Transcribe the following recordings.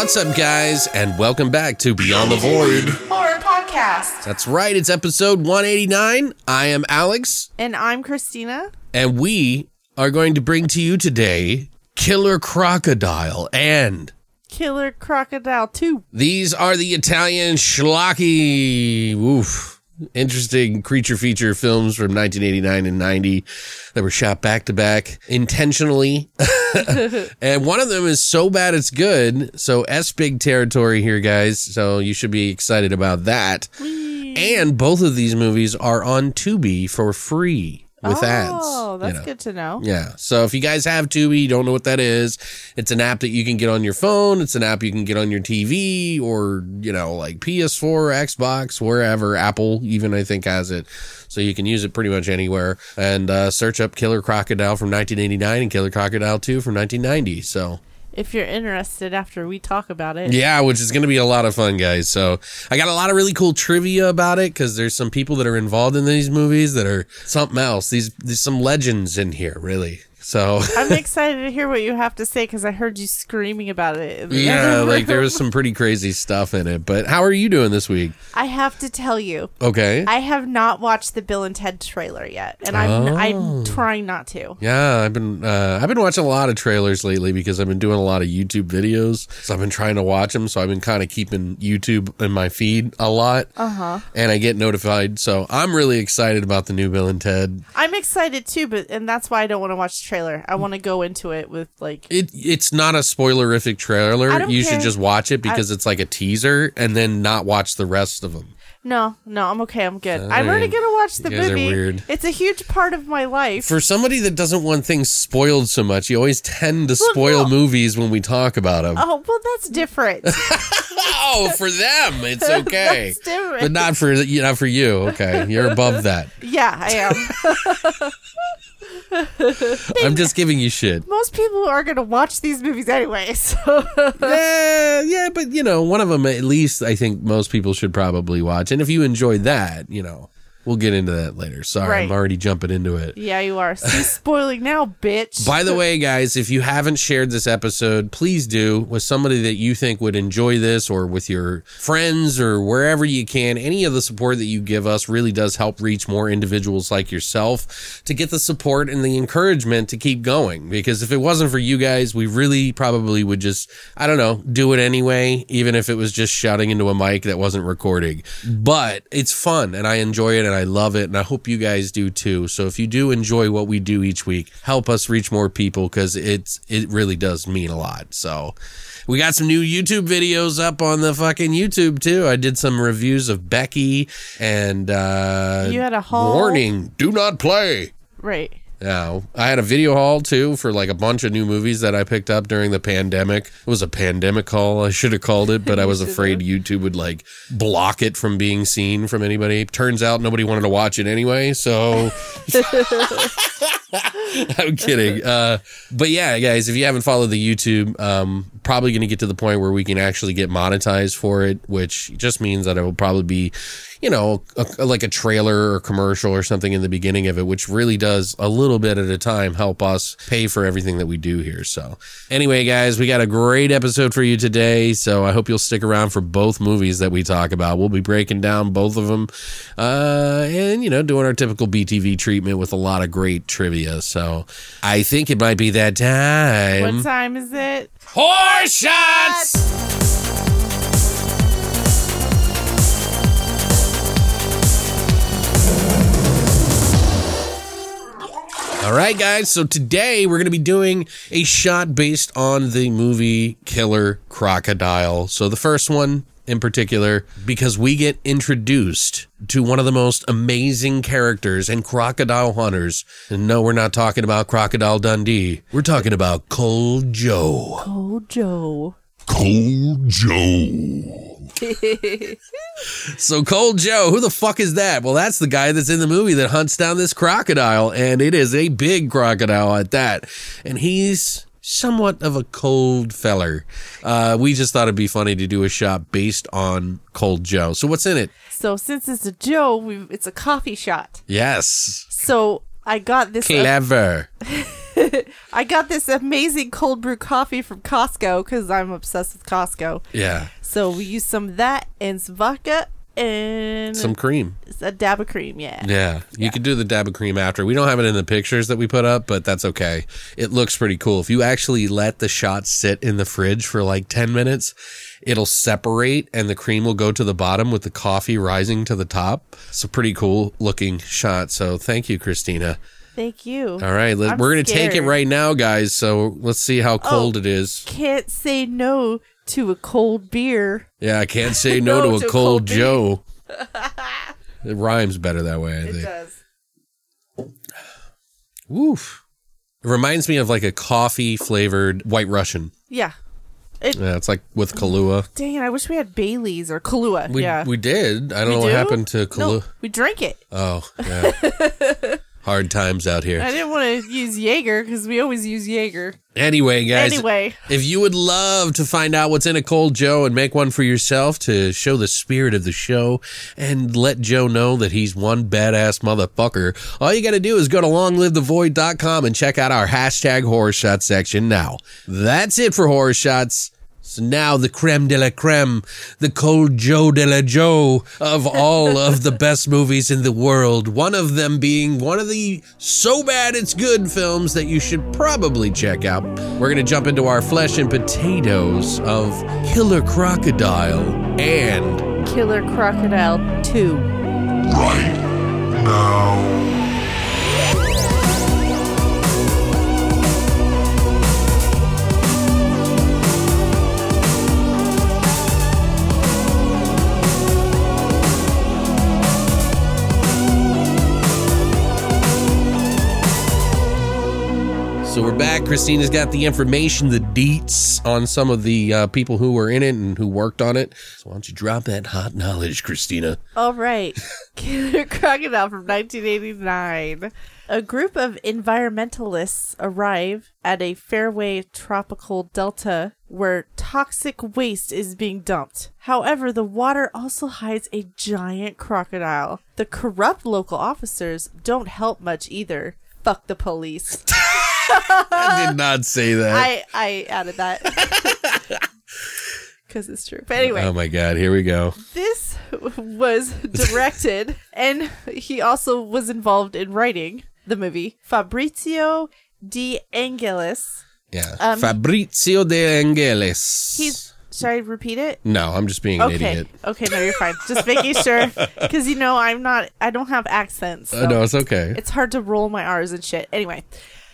What's up, guys, and welcome back to Beyond the Void. Horror Podcast. That's right, it's episode 189. I am Alex, And I'm Christina. and we are going to bring to you today Killer Crocodile. And Killer Crocodile 2. these are the Italian schlocky, oof, interesting creature feature films from 1989 and 90 that were shot back to back intentionally. and one of them is so bad it's good. So S big territory here, guys. So you should be excited about that. And both of these movies are on Tubi for free with ads. Oh, you that's know. good to know. Yeah. So if you guys have Tubi, you don't know what that is, it's an app that you can get on your phone. It's an app you can get on your TV or, you know, like PS4, Xbox, wherever. Apple even, I think, has it. So you can use it pretty much anywhere and uh, search up Killer Crocodile from 1989 and Killer Crocodile 2 from 1990. So If you're interested after we talk about it. yeah, which is going to be a lot of fun, guys. So I got a lot of really cool trivia about it because there's some people that are involved in these movies that are something else. These there's some legends in here, really. So I'm excited to hear what you have to say because I heard you screaming about it. yeah, like there was some pretty crazy stuff in it. But how are you doing this week? I have to tell you, Okay. I have not watched the Bill and Ted trailer yet, and I'm Oh. I'm trying not to. Yeah, I've been uh, I've been watching a lot of trailers lately because I've been doing a lot of YouTube videos. So I've been trying to watch them. So I've been kind of keeping YouTube in my feed a lot. Uh Uh-huh. huh. And I get notified. So I'm really excited about the new Bill and Ted. I'm excited too, but and that's why I don't want to watch trailer. I want to go into it with like It it's not a spoilerific trailer. You care. should just watch it because it's like a teaser, and then not watch the rest of them. no, no, I'm okay, I'm good. I'm already gonna watch the You guys are movie. It's a huge part of my life. For somebody that doesn't want things spoiled so much, you always tend to Well, spoil no. movies when we talk about them. oh well, that's different. Oh, for them, it's okay, but not for you. Not for you. Okay, you're above that. yeah, I am. I'm just giving you shit. Most people are gonna watch these movies anyway, so Yeah, yeah, but you know, one of them at least I think most people should probably watch. And if you enjoy that, you know, we'll get into that later. Sorry, I'm already jumping into it. yeah, you are. See, spoiling now, bitch. By the way, guys, if you haven't shared this episode, please do with somebody that you think would enjoy this or with your friends or wherever you can. Any of the support that you give us really does help reach more individuals like yourself to get the support and the encouragement to keep going. Because if it wasn't for you guys, we really probably would just, I don't know, do it anyway, even if it was just shouting into a mic that wasn't recording. But it's fun and I enjoy it and I love it. And I hope you guys do too. So if you do enjoy what we do each week, help us reach more people because it's, it really does mean a lot. So we got some new YouTube videos up on the fucking YouTube too. I did some reviews of Becky and, uh, You had a haul? warning, do not play. right. Yeah, I had a video haul too for like a bunch of new movies that I picked up during the pandemic. It was a pandemic haul, I should have called it, but I was afraid YouTube would like block it from being seen from anybody. Turns out nobody wanted to watch it anyway, so I'm kidding. Uh, but yeah, guys, if you haven't followed the YouTube, um, probably going to get to the point where we can actually get monetized for it, which just means that it will probably be, you know, a, like a trailer or commercial or something in the beginning of it, which really does a little bit at a time help us pay for everything that we do here. So, anyway, guys, we got a great episode for you today. So, I hope you'll stick around for both movies that we talk about. We'll be breaking down both of them uh, and, you know, doing our typical BTV treatment with a lot of great trivia. So, so I think it might be that time. What time is it? Horse shots! All right, guys. So today we're going to be doing a shot based on the movie Killer Crocodile. So the first one in particular, because we get introduced to one of the most amazing characters and crocodile hunters. And no, we're not talking about Crocodile Dundee. We're talking about Cold Joe. Oh, Joe. Cold Joe. So Cold Joe, who the fuck is that? Well, that's the guy that's in the movie that hunts down this crocodile, and it is a big crocodile at that. And he's somewhat of a cold feller. Uh, we just thought it'd be funny to do a shot based on Cold Joe. So what's in it? So since it's a Joe, it's a coffee shot. Yes, So I got this. clever. I got this amazing cold brew coffee from Costco because I'm obsessed with Costco. Yeah, So we used some of that and some vodka and some cream. a dab of cream. Yeah. Yeah, you could do the dab of cream after. We don't have it in the pictures that we put up, but that's okay. It looks pretty cool. If you actually let the shot sit in the fridge for like 10 minutes, it'll separate and the cream will go to the bottom with the coffee rising to the top. It's a pretty cool looking shot. So thank you, Christina. Thank you. All right, we're going to take it. Oh. right now, guys. So let's see how cold oh, it is. Can't say no to a cold beer. Yeah, I can't say no, No to a cold cold. Joe. it rhymes better that way, I think. does. Woof. It reminds me of like a coffee flavored white Russian. Yeah. Yeah, it's like with Kahlua. Dang it! I wish we had Bailey's or Kahlua. We, yeah. we did. I don't We know what happened to Kahlua. No, we drank it. Oh, yeah. Hard times out here. I didn't want to use Jaeger because we always use Jaeger. Anyway, guys. Anyway. If you would love to find out what's in a cold Joe and make one for yourself to show the spirit of the show and let Joe know that he's one badass motherfucker, all you got to do is go to longlivethevoid.com and check out our hashtag horror shot section now. That's it for horror shots. So now the creme de la creme, the cold Joe de la Joe of all of the best movies in the world. One of them being one of the so bad it's good films that you should probably check out. We're going to jump into our flesh and potatoes of Killer Crocodile and Killer Crocodile 2. Right now. So we're back. Christina's got the information, the deets on some of the uh, people who were in it and who worked on it. So why don't you drop that hot knowledge, Christina? All right. Killer Crocodile from 1989. A group of environmentalists arrive at a fairway tropical delta where toxic waste is being dumped. However, the water also hides a giant crocodile. The corrupt local officers don't help much either. Fuck the police. I did not say that. I, I added that. Because it's true. But anyway. Oh my God, here we go. this was directed and he also was involved in writing the movie fabrizio de angelis Yeah. Um, Fabrizio de Angelis. he's should i repeat it No, I'm just being an idiot. okay no you're fine just making sure because you know i'm not i don't have accents Uh, no, it's okay. it's hard to roll my r's and shit anyway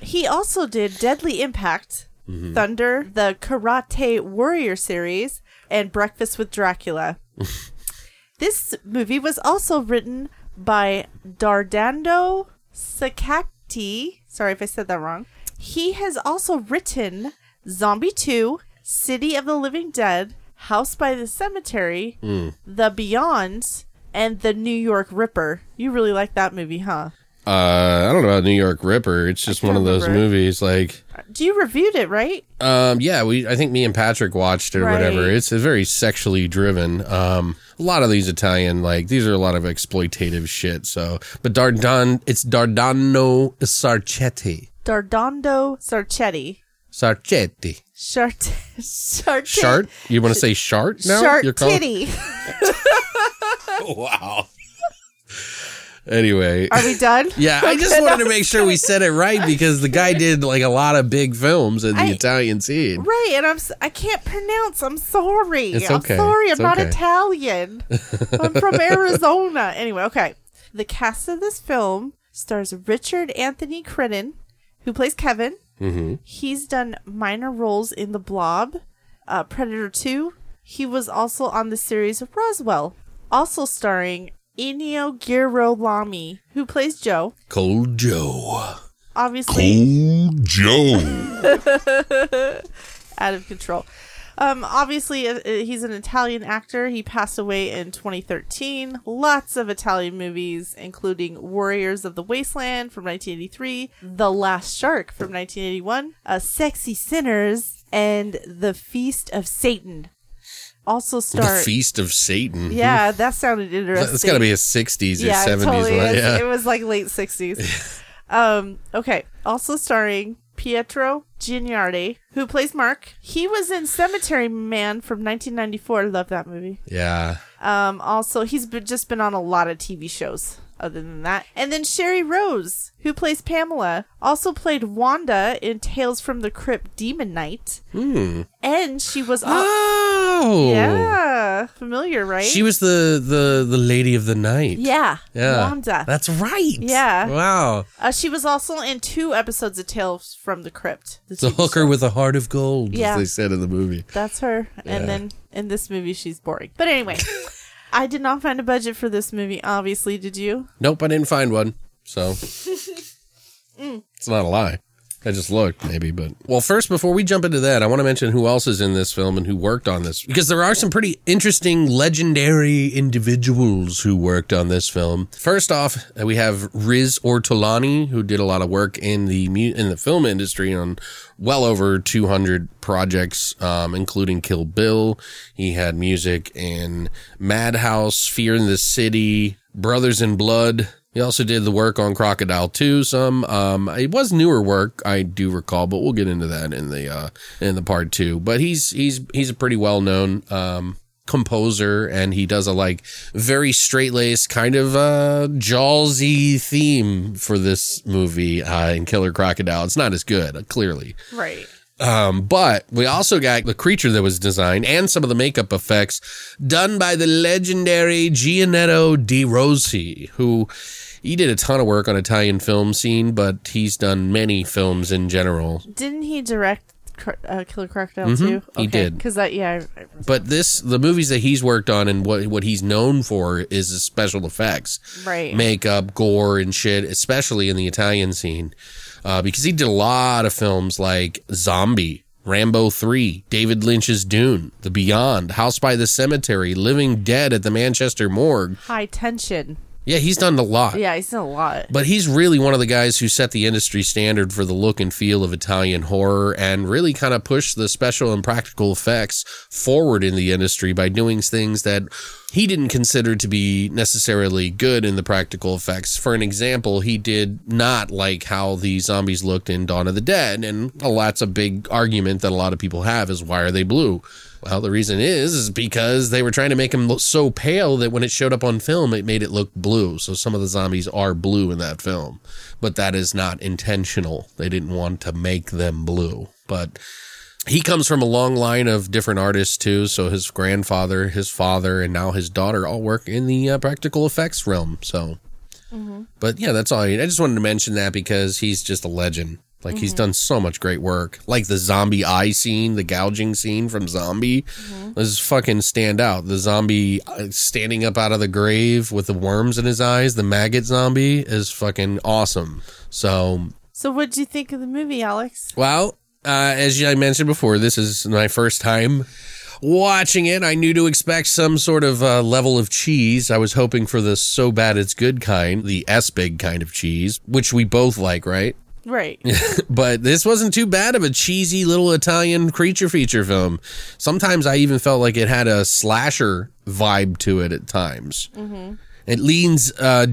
he also did deadly impact Mm-hmm. thunder the karate warrior series and breakfast with dracula This movie was also written by Dardando Sakati. Sorry if I said that wrong. He has also written Zombie 2, City of the Living Dead, House by the Cemetery, The Beyond, and The New York Ripper. You really like that movie, huh? Uh, I don't know about New York Ripper. It's just one of those remember. movies. Like, Do you reviewed it, right? um, yeah, we. I think me and Patrick watched it or whatever. It's, it's very sexually driven. Um, a lot of these Italian, like these are a lot of exploitative shit. So, but Dardan, it's Dardano Sarchetti. Dardando Sarchetti. Sarchetti. Shart. Shart. Shart? You want to say shart now? Shart You're calling- titty. Wow. Anyway. Are we done? Yeah, I just wanted to make sure we said it right because the guy did like a lot of big films in the I- Italian scene. Right, and I'm I can't pronounce. I'm sorry. It's okay. I'm sorry. I'm It's not okay. Italian. I'm from Arizona. Anyway, okay. The cast of this film stars Richard Anthony Crenna, who plays Kevin. Mm-hmm. He's done minor roles in The Blob, uh, Predator 2. He was also on the series of Roswell, also starring Ennio Girolami, who plays Joe. Cold Joe. Obviously, Cold Joe. out of control. Um, obviously, uh, uh, he's an Italian actor. He passed away in 2013. Lots of Italian movies, including Warriors of the Wasteland from 1983, The Last Shark from 1981, uh, Sexy Sinners, and The Feast of Satan. Also The star. Feast of Satan. yeah, that sounded interesting. That's got to be a 60s or yeah, it 70s totally one. Yeah. It was like late 60s. um, okay. Also starring Pietro Genuardi, who plays Mark. He was in Cemetery Man from 1994. Love that movie. yeah. Um, also, he's been, just been on a lot of TV shows other than that. And then Sherrie Rose, who plays Pamela, also played Wanda in Tales from the Crypt Demon Knight. And she was. Oh. Yeah. Familiar, right? She was the, the, the lady of the night. Yeah. Yeah. Wanda. That's right. Yeah. Wow. Uh, she was also in two episodes of Tales from the Crypt. The The hooker show. with a heart of gold, Yeah. as they said in the movie. That's her. And then in this movie, she's boring. But anyway, I did not find a budget for this movie. Obviously, did you? Nope, I didn't find one. So Mm. it's not a lie. I just looked, maybe, but well, first, before we jump into that, I want to mention who else is in this film and who worked on this because there are some pretty interesting, legendary individuals who worked on this film. First off, uh, we have Riz Ortolani, who did a lot of work in the in the film industry on well over 200 projects, um, including Kill Bill. He had music in Madhouse, Fear in the City, Brothers in Blood. He also did the work on Crocodile 2 some. Um, it was newer work, I do recall, but we'll get into that in the uh, in the part 2. But he's he's he's a pretty well-known um composer and he does a like very straight-laced kind of uh jawsy theme for this movie uh in Killer Crocodile. It's not as good, uh, clearly. Right. Um, but we also got the creature that was designed and some of the makeup effects done by the legendary Giannetto De Rossi, who he did a ton of work on Italian film scene, but he's done many films in general. Didn't he direct uh, Killer Crocodile too? Mm-hmm. he did. Because that, yeah. I- I- But this, the movies that he's worked on and what what he's known for is the special effects, Right. makeup, gore, and shit, especially in the Italian scene, uh, because he did a lot of films like Zombie. Rambo 3, David Lynch's Dune, The Beyond, House by the Cemetery, Living Dead at the Manchester Morgue. High tension. Yeah, he's done a lot. Yeah, he's done a lot. But he's really one of the guys who set the industry standard for the look and feel of Italian horror and really kind of pushed the special and practical effects forward in the industry by doing things that he didn't consider to be necessarily good in the practical effects. For an example, he did not like how the zombies looked in Dawn of the Dead. And well, that's a big argument that a lot of people have is why are they blue? Well, the reason is is because they were trying to make him look so pale that when it showed up on film, it made it look blue. So some of the zombies are blue in that film, but that is not intentional. They didn't want to make them blue. But he comes from a long line of different artists too. So his grandfather, his father, and now his daughter all work in the uh, practical effects realm. So, but yeah, that's all. I, I just wanted to mention that because he's just a legend. Like he's done so much great work. Like the zombie eye scene, the gouging scene from Zombie, this fucking stand out. The zombie uh, standing up out of the grave with the worms in his eyes, the maggot zombie is fucking awesome. So So, what did you think of the movie, Alex? well, uh, as I mentioned before, this is my first time watching it. I knew to expect some sort of uh, level of cheese. I was hoping for the so bad it's good kind, the S big kind of cheese, which we both like, right? Right. but this wasn't too bad of a cheesy little Italian creature feature film. Sometimes I even felt like it had a slasher vibe to it at times. It leans uh,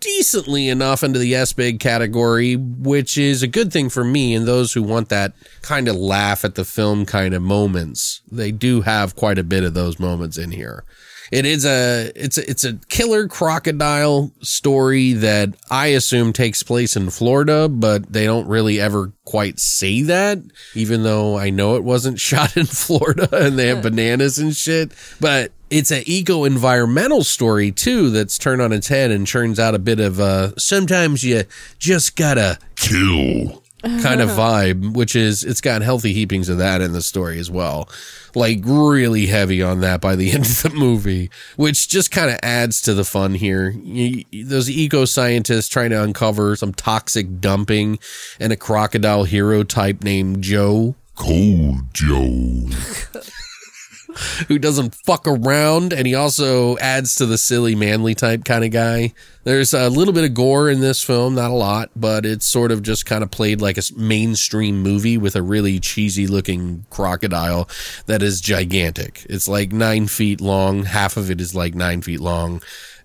decently enough into the S big category, which is a good thing for me and those who want that kind of laugh at the film kind of moments. They do have quite a bit of those moments in here. It is a it's a, it's a killer crocodile story that I assume takes place in Florida, but they don't really ever quite say that, even though I know it wasn't shot in Florida and they have bananas and shit. But it's an eco environmental story too that's turned on its head and churns out a bit of uh sometimes you just gotta Kill kind of vibe, which is it's got healthy heapings of that in the story as well. Like really heavy on that by the end of the movie, which just kind of adds to the fun here. You, those eco scientists trying to uncover some toxic dumping and a crocodile hero type named Joe Cold Joe. who doesn't fuck around and he also adds to the silly manly type kind of guy. There's a little bit of gore in this film, not a lot, but it's sort of just kind of played like a mainstream movie with a really cheesy looking crocodile that is gigantic. It's like nine feet long. Half of it is like nine feet long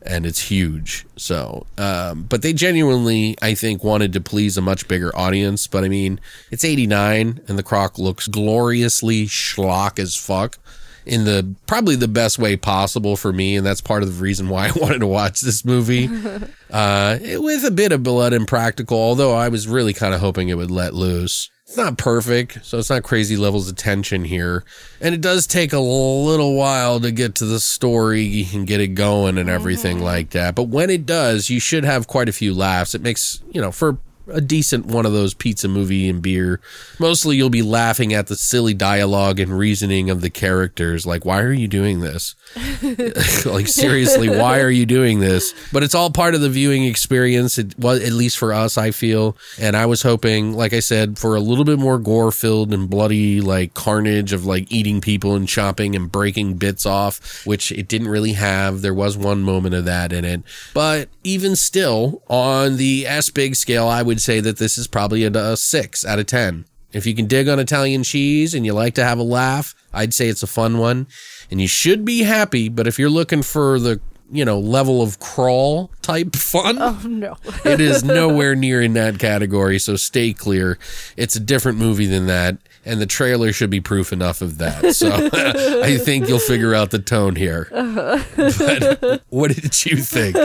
and it's huge. So, um, but they genuinely, I think, wanted to please a much bigger audience. But I mean, it's 89 and the croc looks gloriously schlock as fuck in the probably the best way possible for me. And that's part of the reason why I wanted to watch this movie. uh, with a bit of blood and practical, although I was really kind of hoping it would let loose. It's not perfect, so it's not crazy levels of tension here. And it does take a little while to get to the story and get it going and everything like that. But when it does, you should have quite a few laughs. It makes, you know, for a decent one of those pizza movie and beer. Mostly you'll be laughing at the silly dialogue and reasoning of the characters. Like, why are you doing this? like, seriously, why are you doing this? But it's all part of the viewing experience. It was, at least for us, I feel. And I was hoping, like I said, for a little bit more gore filled and bloody, like carnage of like eating people and chopping and breaking bits off, which it didn't really have. There was one moment of that in it. But even still, on the S big scale, I would say that this is probably a, a six out of 10. If you can dig on Italian cheese and you like to have a laugh, I'd say it's a fun one. And you should be happy, but if you're looking for the, you know, level of crawl type fun, Oh no. it is nowhere near in that category, so stay clear. It's a different movie than that, and the trailer should be proof enough of that. So I think you'll figure out the tone here. But what did you think?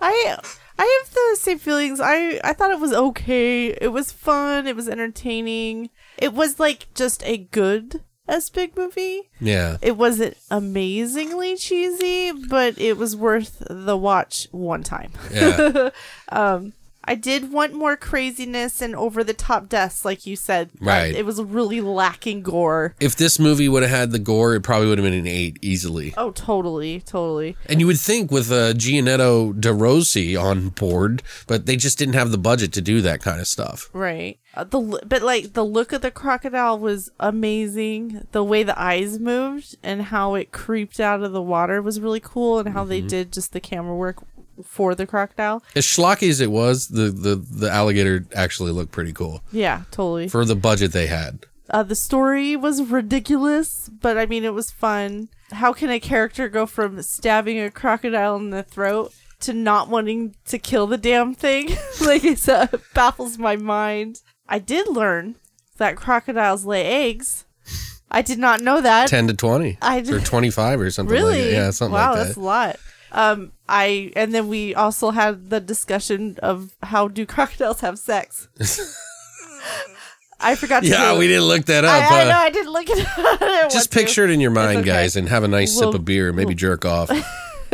I I have the same feelings. I I thought it was okay. It was fun. It was entertaining. It was like just a good S big movie. Yeah. It wasn't amazingly cheesy, but it was worth the watch one time. Yeah. Um, I did want more craziness and over the top deaths, like you said. Right. It was really lacking gore. If this movie would have had the gore, it probably would have been an eight easily. Oh, totally, totally. And you would think with uh, Giannetto De Rossi on board, but they just didn't have the budget to do that kind of stuff. Right. Uh, the but like the look of the crocodile was amazing. The way the eyes moved and how it creeped out of the water was really cool, and how they Mm-hmm. did just the camera work for the crocodile. As schlocky as it was, the, the, the alligator actually looked pretty cool Yeah, totally. for the budget they had. Uh, the story was ridiculous, but I mean it was fun. How can a character go from stabbing a crocodile in the throat to not wanting to kill the damn thing? like it's, uh, it baffles my mind. I did learn that crocodiles lay eggs. I did not know that. 10 to 20 I or did- 25 or something really? like that. Yeah, something like that. wow, like that's that. a lot. Um, I and then we also had the discussion of how do crocodiles have sex. I forgot to. Yeah, we didn't look that up. I uh, know I didn't look it up. I just to. picture it in your mind, okay. guys, and have a nice We'll- sip of beer, maybe jerk off.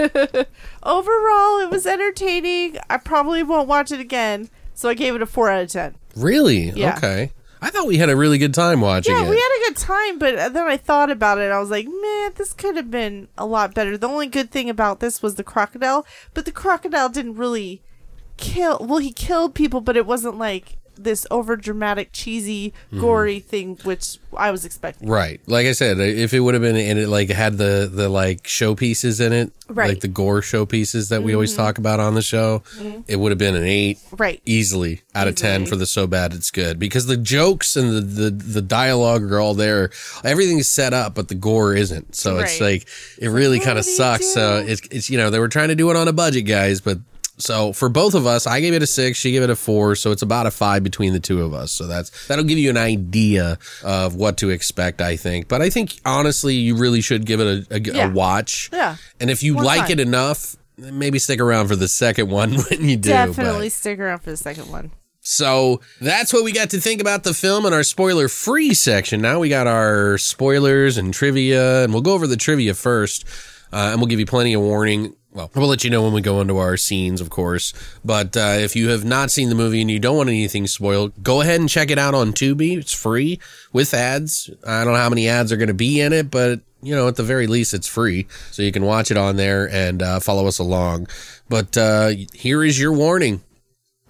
Overall, it was entertaining. I probably won't watch it again, so I gave it a four out of ten. really? Yeah. Okay. I thought we had a really good time watching Yeah, it. we had a good time, but then I thought about it. and I was like, man, this could have been a lot better. The only good thing about this was the crocodile, but the crocodile didn't really kill. Well, he killed people, but it wasn't like this over dramatic, cheesy, Mm-hmm. gory thing, which I was expecting. Right. Like I said, if it would have been and it like had the the like showpieces in it, Right. like the gore showpieces that we always talk about on the show, it would have been an 8 Right. easily out of 10 for the so bad it's good because the jokes and the the, the dialogue are all there. Everything's set up but the gore isn't. So it's like it really kind of sucks. So it's it's you know, they were trying to do it on a budget, guys, but so for both of us, I gave it a six, she gave it a four, so it's about a five between the two of us. So that's that'll give you an idea of what to expect, I think. But I think honestly, you really should give it a, a, a watch. Yeah. And if you like it enough, maybe stick around for the second one when you do. Definitely but- stick around for the second one. so that's what we got to think about the film in our spoiler free section. Now we got our spoilers and trivia, and we'll go over the trivia first. Uh, and we'll give you plenty of warning. Well, we'll let you know when we go into our scenes, of course. But uh, if you have not seen the movie and you don't want anything spoiled, go ahead and check it out on Tubi. It's free with ads. I don't know how many ads are going to be in it, but you know, at the very least, it's free, so you can watch it on there and uh, follow us along. But uh, here is your warning.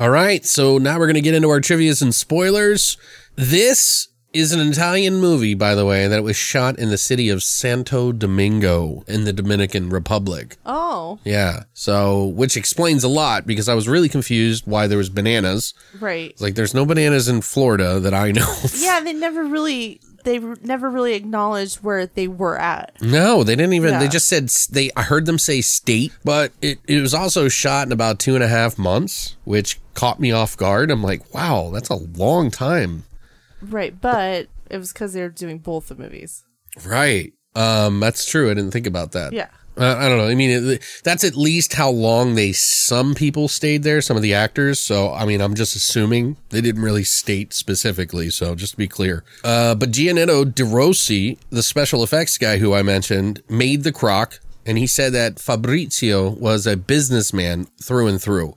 All right, so now we're going to get into our trivias and spoilers. This is an Italian movie, by the way, that was shot in the city of Santo Domingo in the Dominican Republic. Oh, Yeah, so which explains a lot because I was really confused why there was bananas. right. Like there's no bananas in Florida that I know. of. Yeah, they never really they never really acknowledged where they were at. No, they didn't even. They just said they. I heard them say state, but it, it was also shot in about two and a half months, which caught me off guard. I'm like, wow, that's a long time. Right, but it was because they were doing both the movies. Right. Um, that's true. I didn't think about that. Yeah. Uh, I don't know. I mean, it, that's at least how long they. Some people stayed there. Some of the actors. So, I mean, I'm just assuming they didn't really state specifically. So, just to be clear. Uh, but Giannetto De Rossi, the special effects guy who I mentioned, made the croc, and he said that Fabrizio was a businessman through and through,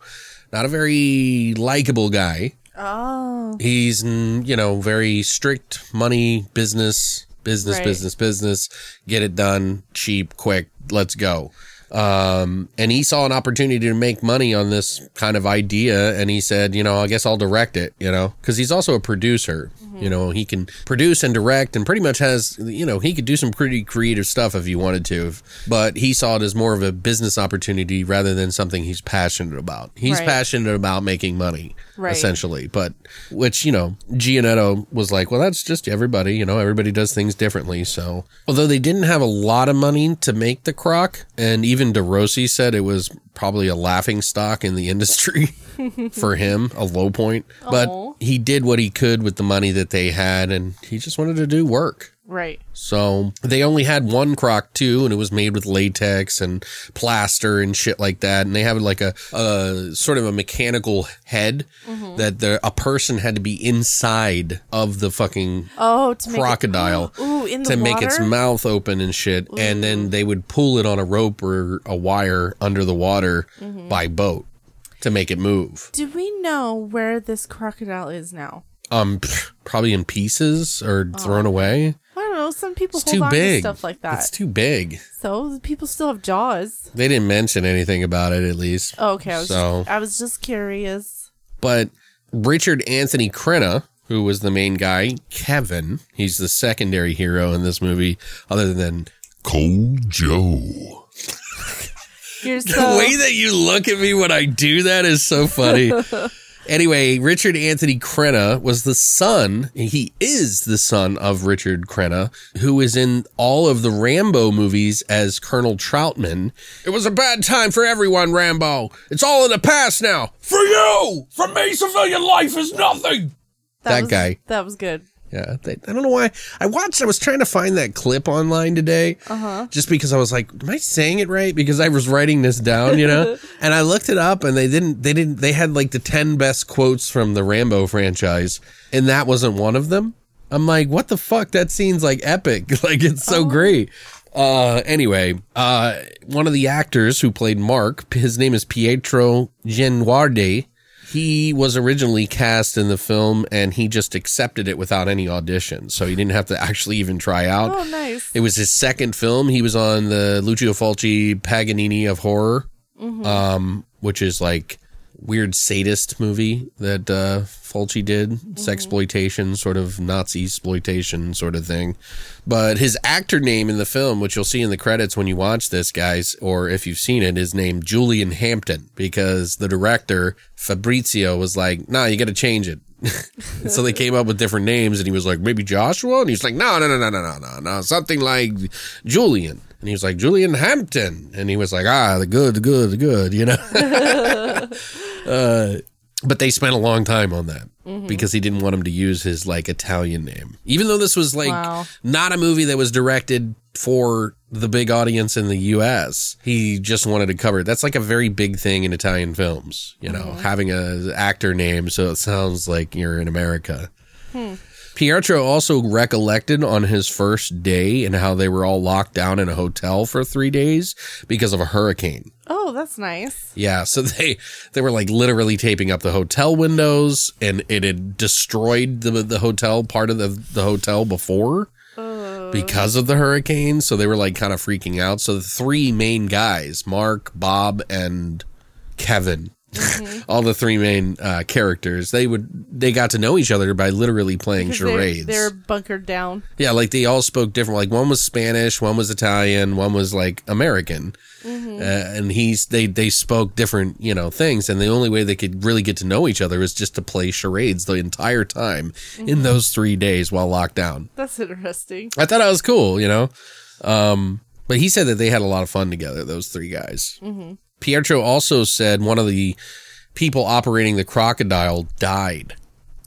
not a very likable guy. Oh, He's, mm, you know, very strict money, business, business, Right. business, business. Get it done, cheap, quick. Let's go. Um, and he saw an opportunity to make money on this kind of idea. And he said, you know, I guess I'll direct it, you know, cause he's also a producer, you know, he can produce and direct and pretty much has, you know, he could do some pretty creative stuff if he wanted to, but he saw it as more of a business opportunity rather than something he's passionate about. He's Right. passionate about making money Right. essentially. But which, you know, Giannetto was like, well, that's just everybody, you know, everybody does things differently. So although they didn't have a lot of money to make the croc, and even DeRossi said it was probably a laughing stock in the industry for him, a low point. But Aw. he did what he could with the money that they had, and he just wanted to do work. right. So they only had one croc too, and it was made with latex and plaster and shit like that. And they have like a, a sort of a mechanical head Mm-hmm. that the, a person had to be inside of the fucking Oh, make it- crocodile Ooh, to make its mouth open and shit. And then they would pull it on a rope or a wire under the water Mm-hmm. by boat to make it move. Do we know where this crocodile is now? Um, pff, probably in pieces or thrown away. I don't know. Some people It's hold too on big. to stuff like that. It's too big. so people still have jaws. They didn't mention anything about it, at least. Oh, okay, I was So- just, I was just curious. But Richard Anthony Crenna, who was the main guy, Kevin, he's the secondary hero in this movie, other than Cold Joe. Here's the the way that you look at me when I do that is so funny. anyway, Richard Anthony Crenna was the son, he is the son of Richard Crenna, who is in all of the Rambo movies as Colonel Trautman. It was a bad time for everyone, Rambo. It's all in the past now. For you! For me, civilian life is nothing! that was, guy. That was good. Yeah, they, I don't know why. I watched. I was trying to find that clip online today, Uh-huh. just because I was like, "Am I saying it right?" Because I was writing this down, you know. and I looked it up, and they didn't. They didn't. They had like the ten best quotes from the Rambo franchise, and that wasn't one of them. I'm like, "What the fuck? That scene's like epic. like it's so great." Uh, anyway, uh, one of the actors who played Mark, his name is Pietro Genuardi. He was originally cast in the film and he just accepted it without any audition. So he didn't have to actually even try out. Oh, nice. It was his second film. He was on the Lucio Fulci Paganini of Horror, um, which is like weird sadist movie that uh, Fulci did, mm-hmm. sexploitation, sort of Nazi exploitation sort of thing. But his actor name in the film, which you'll see in the credits when you watch this, guys, or if you've seen it, is named Julian Hampton because the director Fabrizio was like, "Nah, you got to change it." so they came up with different names, and he was like, "Maybe Joshua," and he's like, "No, no, no, no, no, no, no, something like Julian." And he was like, Julian Hampton. And he was like, ah, the good, the good, the good, you know? uh, but they spent a long time on that mm-hmm. because he didn't want him to use his like Italian name, even though this was like Wow. not a movie that was directed for the big audience in the U.S. He just wanted to cover it. That's like a very big thing in Italian films, you know, mm-hmm. having a actor name so it sounds like you're in America. Hmm. Pietro also recollected on his first day and how they were all locked down in a hotel for three days because of a hurricane. Oh, that's nice. Yeah, so they they were like literally taping up the hotel windows, and it had destroyed the the hotel part of the the hotel before oh. because of the hurricane. So they were like kind of freaking out. So the three main guys, Mark, Bob, and Kevin. All the three main uh, characters, they would they got to know each other by literally playing 'Cause they're- charades. They're, bunkered down. Yeah, like they all spoke different. Like one was Spanish, one was Italian, one was like American, uh, and he's they they spoke different you know things. And the only way they could really get to know each other is just to play charades the entire time in those three days while locked down. That's interesting. I thought that was cool, you know. Um, but he said that they had a lot of fun together. Those three guys. Pietro also said one of the people operating the crocodile died.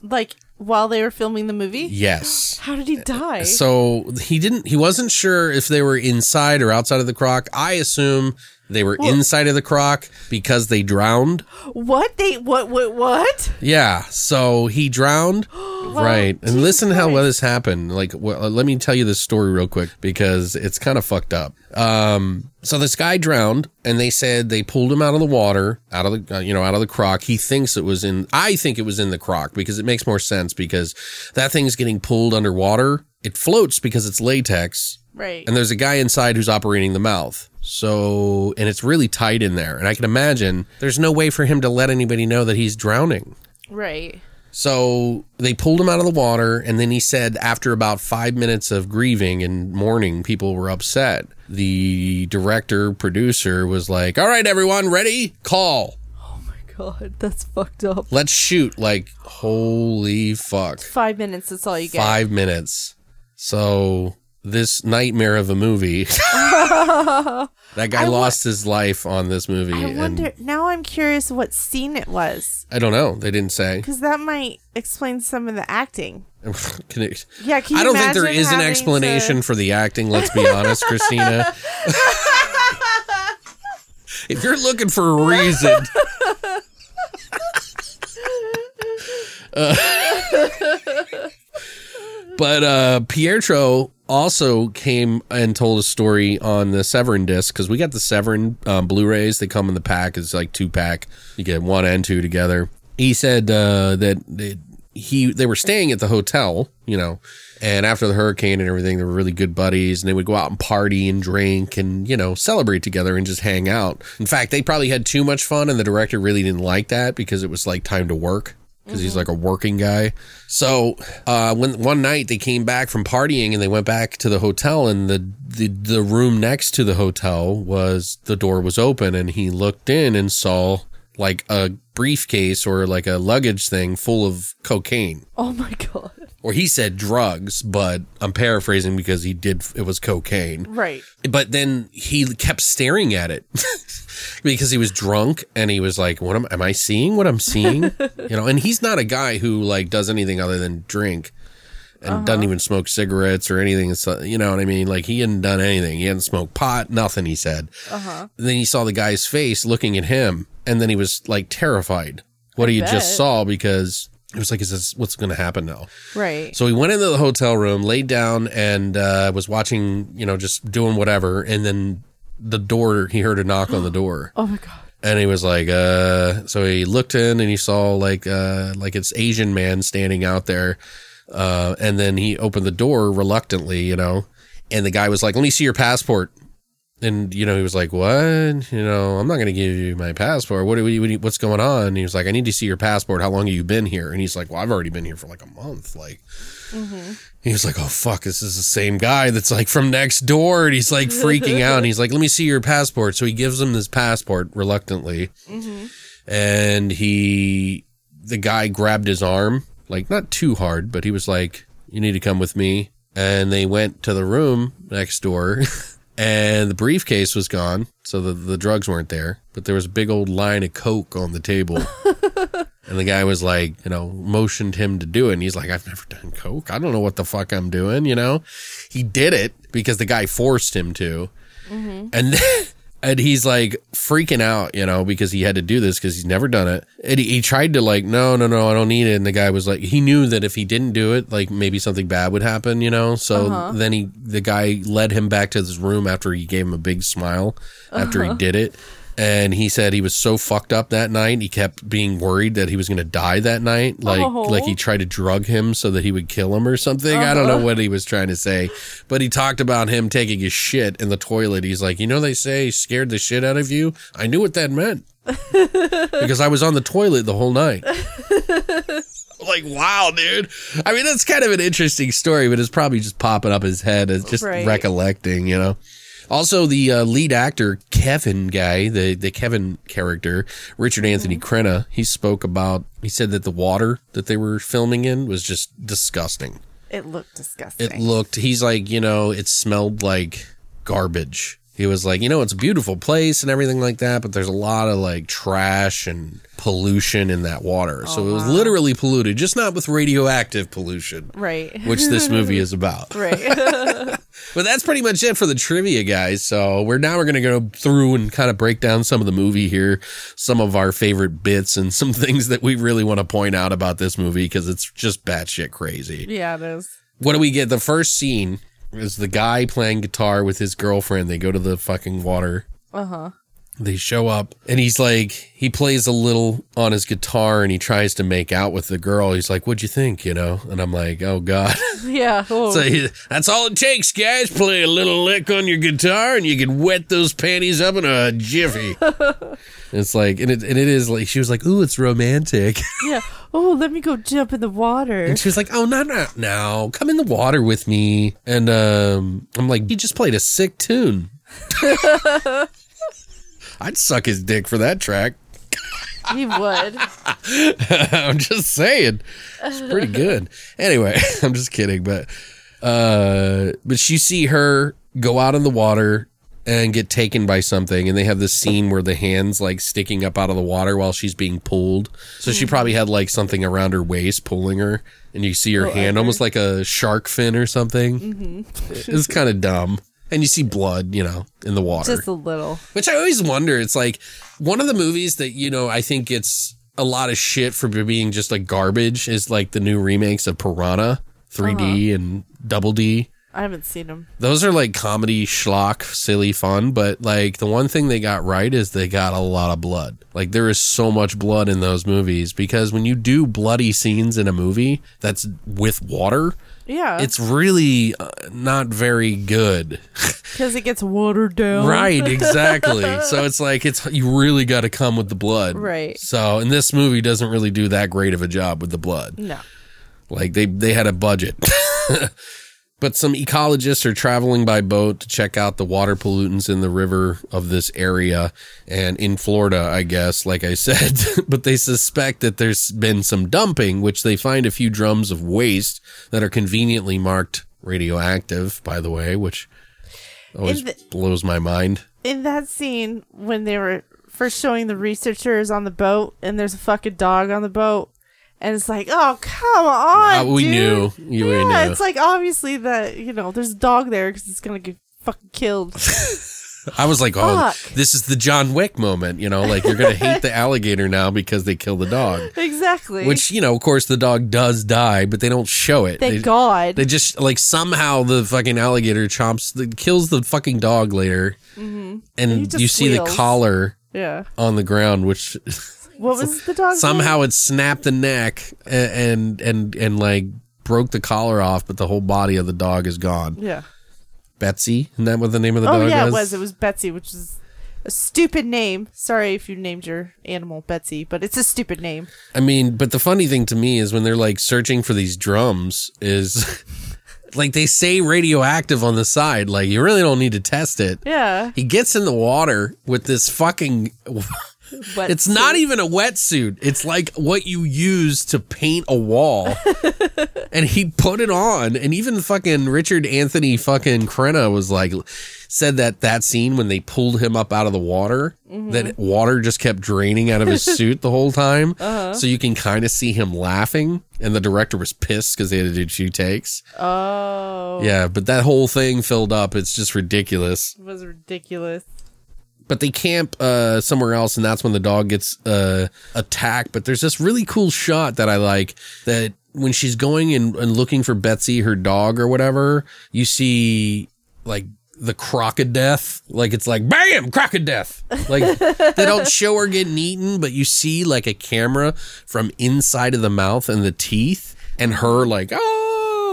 Like while they were filming the movie. Yes. How did he die? So he didn't. He wasn't sure if they were inside or outside of the croc. I assume they were inside of the croc because they drowned. what they what what what? Yeah. So he drowned. right. And Jesus listen how well this happened. Like, well, let me tell you this story real quick because it's kind of fucked up. Um. So this guy drowned, and they said they pulled him out of the water, out of the uh, you know out of the croc. He thinks it was in. I think it was in the croc because it makes more sense because that thing's getting pulled underwater. It floats because it's latex. Right. and there's a guy inside who's operating the mouth. So, and it's really tight in there. And I can imagine there's no way for him to let anybody know that he's drowning. right. So they pulled him out of the water. And then he said, after about five minutes of grieving and mourning, people were upset. The director, producer was like, All right, everyone, ready? Call. Oh my God, that's fucked up. Let's shoot. Like, holy fuck. Five minutes. That's all you get. Five minutes. So this nightmare of a movie. that guy I wa- lost his life on this movie, I wonder. Now I'm curious what scene it was I don't know. They didn't say. because that might explain some of the acting. Can it- Yeah, can I don't think there is an explanation to- for the acting. Let's be honest, Christina. if you're looking for a reason, Uh, but uh, Pietro also came and told a story on the Severin disc because we got the Severin um, Blu-rays. They come in the pack. It's like two pack. You get one and two together. He said uh, that they, he they were staying at the hotel, you know, and after the hurricane and everything, they were really good buddies, and they would go out and party and drink and you know celebrate together and just hang out. In fact, they probably had too much fun, and the director really didn't like that because it was like time to work because he's like a working guy. So uh, when one night they came back from partying and they went back to the hotel and the, the the room next to the hotel was the door was open and he looked in and saw like a briefcase or like a luggage thing full of cocaine. Oh my god. Or he said drugs, but I'm paraphrasing because he did it was cocaine. Right. But then he kept staring at it because he was drunk and he was like, "What am, am I seeing? What I'm seeing?" you know. And he's not a guy who like does anything other than drink and doesn't even smoke cigarettes or anything. So, you know what I mean? Like he hadn't done anything. He hadn't smoked pot, nothing. He said. Uh-huh. Then he saw the guy's face looking at him, and then he was like terrified what he had just saw because it was like, "Is this what's going to happen now?" Right. So he went into the hotel room, laid down, and uh, was watching, you know, just doing whatever. And then the door, he heard a knock on the door, oh my god. and he was like, uh. So he looked in, and he saw like, uh, like it's Asian man standing out there, uh, and then he opened the door reluctantly, you know, and the guy was like, "Let me see your passport." And you know he was like, "What? You know, I'm not going to give you my passport. What? What What's going on?" And he was like, "I need to see your passport. How long have you been here?" And he's like, "Well, I've already been here for like a month. Like, mm-hmm. he was like, "Oh fuck, this is the same guy that's like from next door." And he's like freaking out. And he's like, "Let me see your passport." So he gives him this passport reluctantly, mm-hmm. and he, the guy grabbed his arm, like not too hard, but he was like, "You need to come with me." And they went to the room next door, and the briefcase was gone, so the the drugs weren't there, but there was a big old line of coke on the table. And the guy was like, you know, motioned him to do it. And he's like, I've never done coke. I don't know what the fuck I'm doing, you know? He did it because the guy forced him to. Mm-hmm. And then, And he's like freaking out, you know, because he had to do this because he's never done it. And he, he tried to like, no, no, no, I don't need it. And the guy was like, he knew that if he didn't do it, like maybe something bad would happen, you know. So uh-huh. then he, the guy led him back to his room after he gave him a big smile after he uh-huh. did it. And he said he was so fucked up that night. He kept being worried that he was going to die that night. Like, Oh. like he tried to drug him so that he would kill him or something. I don't uh-huh. know what he was trying to say, but he talked about him taking his shit in the toilet. He's like, you know, they say scared the shit out of you. I knew what that meant because I was on the toilet the whole night. like, wow, dude. I mean, that's kind of an interesting story, but it's probably just popping up his head as just Right. recollecting, you know. Also, the uh, lead actor Kevin guy, the the Kevin character, Richard Anthony Crenna, he spoke about. He said that the water that they were filming in was just disgusting. It looked disgusting. It looked. He's like, you know, it smelled like garbage. He was like, you know, it's a beautiful place and everything like that, but there's a lot of like trash and pollution in that water. so oh, it was literally polluted, just not with radioactive pollution, right. which this movie is about. right. But that's pretty much it for the trivia, guys. So we're now we're gonna go through and kind of break down some of the movie here, some of our favorite bits, and some things that we really want to point out about this movie because it's just batshit crazy. yeah, it is. What do we get? The first scene is the guy playing guitar with his girlfriend. They go to the fucking water. Uh huh. They show up and he's like, he plays a little on his guitar and he tries to make out with the girl. He's like, What'd you think? You know? And I'm like, Oh God. Yeah. Oh, So he- that's all it takes, guys. Play a little lick on your guitar, and you can wet those panties up in a jiffy. it's like, and it, and it is like she was like, "Ooh, it's romantic," yeah. Oh, let me go jump in the water. and she was like, "Oh, no, no, no, come in the water with me." And um, I'm like, "He just played a sick tune." I'd suck his dick for that track. He would. I'm just saying. It's pretty good. Anyway, I'm just kidding, but uh but you see her go out in the water and get taken by something and they have this scene where the hands like sticking up out of the water while she's being pulled. So she probably had like something around her waist pulling her and you see her hand almost like a shark fin or something. It's kind of dumb. And you see blood, you know, in the water. Just a little. Which I always wonder. It's like one of the movies that, you know, I think gets a lot of shit for being just like garbage is like the new remakes of Piranha 3D uh-huh. and Double D. I haven't seen them. Those are like comedy schlock, silly fun. But like the one thing they got right is they got a lot of blood. Like there is so much blood in those movies because when you do bloody scenes in a movie that's with water, Yeah. it's really uh, not very good. because it gets watered down. Right, exactly. so it's like it's you really got to come with the blood. Right. So, and this movie doesn't really do that great of a job with the blood. No. Like they they had a budget. but some ecologists are traveling by boat to check out the water pollutants in the river of this area and in Florida, I guess, like I said, but they suspect that there's been some dumping, which they find a few drums of waste that are conveniently marked radioactive, by the way, which always the- blows my mind. In that scene when they were first showing the researchers on the boat, and there's a fucking dog on the boat, and it's like, oh come on, Uh, we dude. knew. You yeah, knew. it's like obviously that you know there's a dog there because it's gonna get fucking killed. I was like, oh, Fuck. this is the John Wick moment, you know, like you're going to hate the alligator now because they kill the dog. exactly. Which, you know, of course the dog does die, but they don't show it. thank they, God. They just like somehow the fucking alligator chomps, the, kills the fucking dog later. Mm-hmm. And you see the collar yeah. on the ground, which What was the dog? somehow it snapped the neck and, and, and, and like broke the collar off, but the whole body of the dog is gone. Yeah. Betsy, isn't that what the name of the dog? Oh dog yeah, was? it was. It was Betsy, which is a stupid name. Sorry if you named your animal Betsy, but it's a stupid name. I mean, but the funny thing to me is when they're like searching for these drums is like they say radioactive on the side. Like you really don't need to test it. Yeah. He gets in the water with this fucking. Wet It's not even a wetsuit. It's like what you use to paint a wall. and he put it on. And even fucking Richard Anthony fucking Crenna was like, said that that scene when they pulled him up out of the water, mm-hmm. that water just kept draining out of his suit the whole time. Uh-huh. So you can kind of see him laughing. And the director was pissed because they had to do two takes. Oh. Yeah, but that whole thing filled up. It's just ridiculous. It was ridiculous. But they camp uh, somewhere else, and that's when the dog gets uh, attacked. But there's this really cool shot that I like that when she's going and, and looking for Betsy, her dog or whatever, you see like the crocodeath. Like it's like bam, crocodeath. Like they don't show her getting eaten, but you see like a camera from inside of the mouth and the teeth, and her like oh,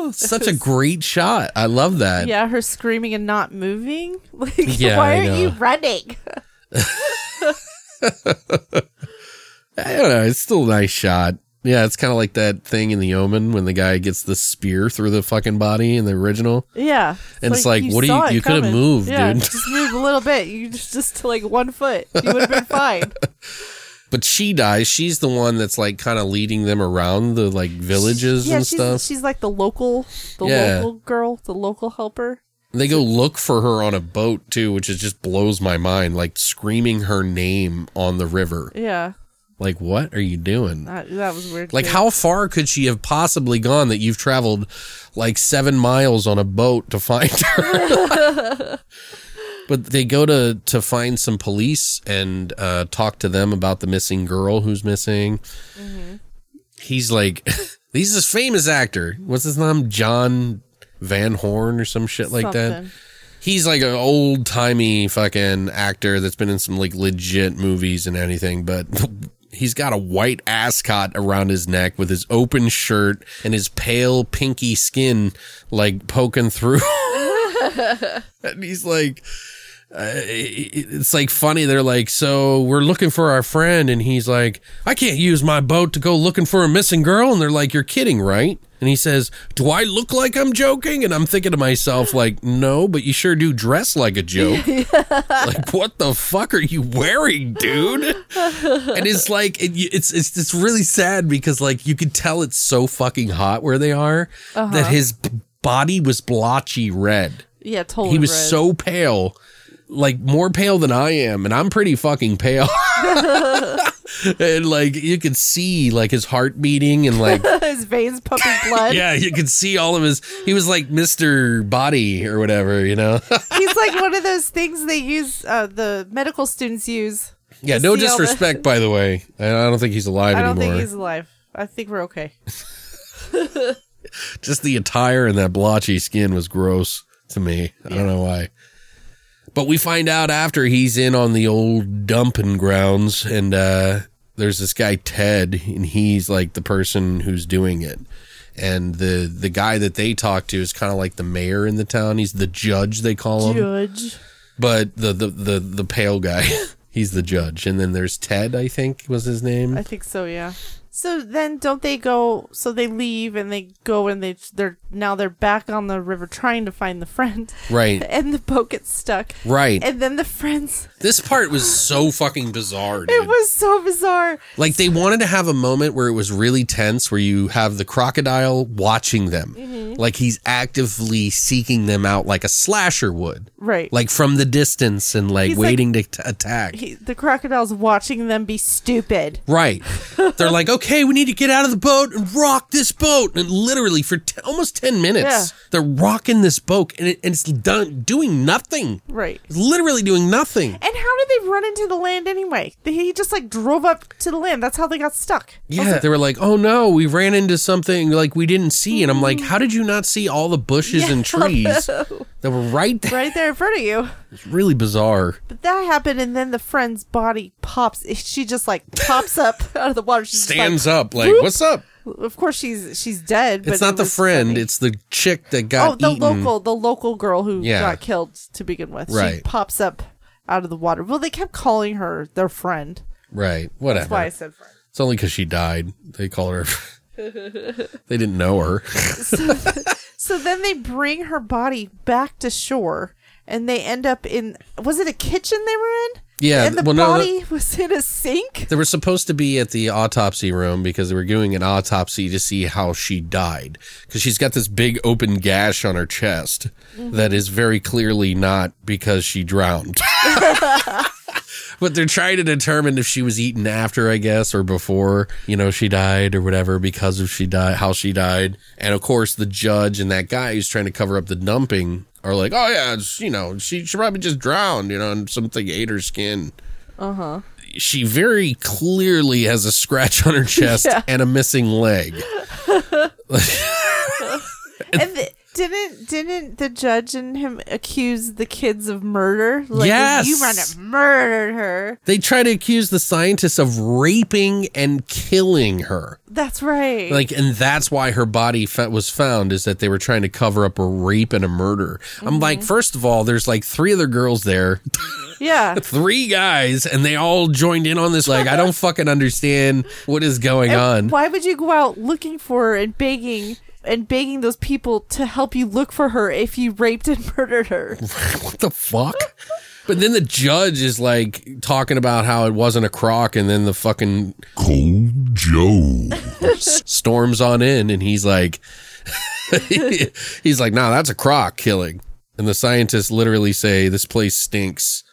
Oh, such a great shot. I love that. Yeah, her screaming and not moving. Like, Yeah, why aren't you running? I don't know. It's still a nice shot. Yeah, it's kind of like that thing in The Omen when the guy gets the spear through the fucking body in the original. Yeah, And it's like, what do you- you could've moved, yeah, dude. Just move a little bit. You just just to like one foot. You would have been fine. But she dies. She's the one that's like kind of leading them around the like villages yeah, and she's stuff. she's like the local, the Yeah. local girl, the local helper. They go look for her on a boat too, which is just blows my mind. Like screaming her name on the river. Yeah, Like, what are you doing? that, that was weird. Like, too. how far could she have possibly gone that you've traveled like seven miles on a boat to find her? but they go to to find some police and uh, talk to them about the missing girl who's missing. He's like, he's this famous actor. What's his name? John Van Horn or some shit like that. He's like an old timey fucking actor that's been in some like legit movies and anything, but he's got a white ascot around his neck with his open shirt and his pale pinky skin like poking through. and he's like, uh, it's like funny. They're like, so we're looking for our friend, and he's like, I can't use my boat to go looking for a missing girl. And they're like, you're kidding, right? And he says, Do I look like I'm joking? And I'm thinking to myself, like, no, but you sure do dress like a joke. like, what the fuck are you wearing, dude? And it's like, it, it's it's it's really sad because like you could tell it's so fucking hot where they are that his body was blotchy red. Yeah, totally. He was red. so pale, like more pale than I am, and I'm pretty fucking pale. and like you could see like his heart beating and like his veins pumping blood. yeah, you could see all of his. He was like Mister Body or whatever, you know. He's like one of those things they use, uh, the medical students use. yeah, no all the- disrespect, by the way. I I don't think he's alive I don't anymore. think he's alive. I think we're okay. Just the attire and that blotchy skin was gross to me. I don't know why. But we find out after he's in on the old dumping grounds, and uh, there's this guy Ted, and he's like the person who's doing it. And the the guy that they talk to is kind of like the mayor in the town. He's the judge they call him, Judge. but the the the the pale guy, he's the judge. And then there's Ted, I think was his name. I think so, yeah. So then don't they go so they leave and they go and they they're now they're back on the river trying to find the friend. Right. And the boat gets stuck. Right. And then the friends This part was so fucking bizarre, dude. it was so bizarre. Like they wanted to have a moment where it was really tense, where you have the crocodile watching them, Mm-hmm. like he's actively seeking them out, like a slasher would, Right. like from the distance and like He's like- waiting to t- attack. he, the crocodile's watching them be stupid. right? They're like, okay, we need to get out of the boat and rock this boat, and literally for t- almost ten minutes, Yeah. they're rocking this boat, and, it, and it's done doing nothing. Right. It's literally doing nothing. And how did they run into the land anyway? He just like drove up to the land. That's how they got stuck. Yeah, they were like, "Oh no, we ran into something like we didn't see," and I'm like, mm. "How did you not see all the bushes and trees that were right there?" Right there in front of you. It's really bizarre. But that happened, and then the friend's body pops. She just like pops up out of the water. She Stands like, up, like, whoop. "What's up?" Of course, she's she's dead. But It's not it the friend; funny. it's the chick that got oh the eaten. local the local girl who Yeah. got killed to begin with. She Right. pops up out of the water. Well, they kept calling her their friend. Right? That's why I Whatever. said friend. It's only because she died. They call her. they didn't know her. So then they bring her body back to shore, and they end up in was it a kitchen they were in? Yeah, and the well, no, body was in a sink. They were supposed to be at the autopsy room because they were doing an autopsy to see how she died. Because she's got this big open gash on her chest Mm-hmm. that is very clearly not because she drowned. but they're trying to determine if she was eaten after, I guess, or before, you know, she died or whatever because of she died, how she died. And of course, the judge and that guy who's trying to cover up the dumping are like, oh yeah, it's, you know, she she probably just drowned, you know, and something ate her skin. Uh huh. She very clearly has a scratch on her chest Yeah. and a missing leg. And didn't didn't the judge and him accuse the kids of murder? Like, Yes. you might have murdered her. They try to accuse the scientists of raping and killing her. That's right. Like, and that's why her body was found is that they were trying to cover up a rape and a murder. I'm like, Mm-hmm. first of all, there's like three other girls there, yeah. three guys, and they all joined in on this. Like, I don't fucking understand what is going on. Why would you go out looking for her and begging and begging those people to help you look for her if you raped and murdered her? What the fuck? But then the judge is like talking about how it wasn't a croc, and then the fucking Cold Joe. storms on in and he's like he's like nah that's a croc killing and the scientists literally say this place stinks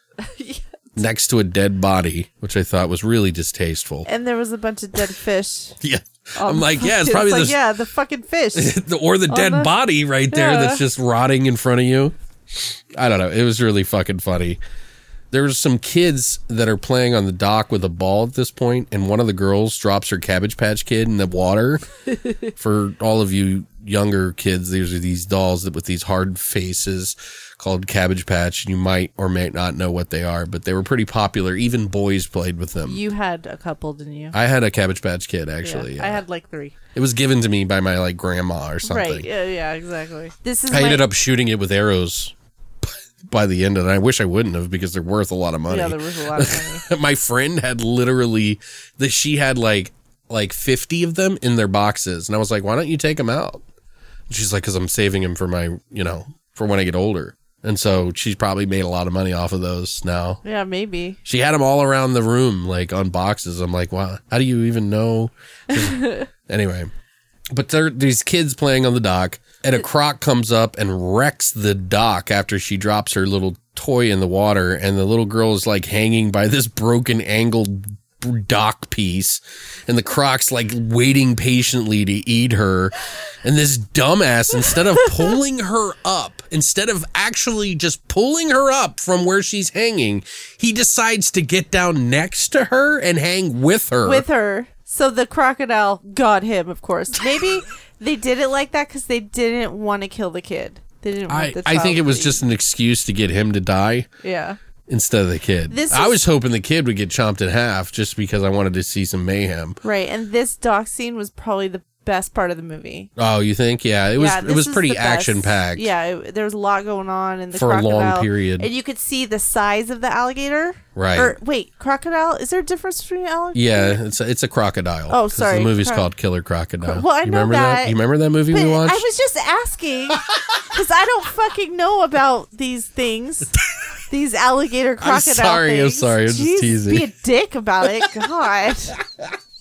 next to a dead body which i thought was really distasteful And there was a bunch of dead fish. yeah on i'm um, like yeah it's probably like, the, yeah, the fucking fish. the or the dead the- body right there Yeah. that's just rotting in front of you i don't know it was really fucking funny there's some kids that are playing on the dock with a ball at this point, and one of the girls drops her Cabbage Patch Kid in the water. For all of you younger kids, these are these dolls that with these hard faces called Cabbage Patch. You might or may not know what they are, but they were pretty popular. Even boys played with them. you had a couple, didn't you? I had a Cabbage Patch Kid actually. Yeah, I had like three. it was given to me by my like grandma or something. Right. Yeah, yeah, exactly. This is I my, ended up shooting it with arrows by the end of it. I wish I wouldn't have because they're worth a lot of money. Yeah, there was a lot of money. my friend had literally that she had like like 50 of them in their boxes and i was like why don't you take them out And she's like because i'm saving them for my you know for when i get older and so she's probably made a lot of money off of those now. Yeah, maybe. she had them all around the room like on boxes. I'm like wow how do you even know? Anyway but there these kids playing on the dock and a croc comes up and wrecks the dock after she drops her little toy in the water. And the little girl is like hanging by this broken angled dock piece and the croc's like waiting patiently to eat her and this dumbass instead of pulling her up instead of actually just pulling her up from where she's hanging he decides to get down next to her and hang with her With her. So the crocodile got him, of course. Maybe they did it like that because they didn't want to kill the kid. They didn't want I, I think it was just an excuse to get him to die Yeah. Instead of the kid. This I is- was hoping the kid would get chomped in half just because I wanted to see some mayhem. Right. And this dock scene was probably the best part of the movie. Oh, you think? Yeah, it was. yeah, it was pretty action packed. Yeah, it, there was a lot going on in the For a long crocodile. period. and you could see the size of the alligator. Right. Or wait, crocodile? Is there a difference between alligator? Yeah, it's a, it's a crocodile. Oh, sorry. The movie's called Killer Crocodile. Well, I you know remember that. You remember that movie But we watched? I was just asking because I don't fucking know about these things. These alligator crocodile sorry, I'm things. sorry, I'm just teasing. Be a dick about it. God.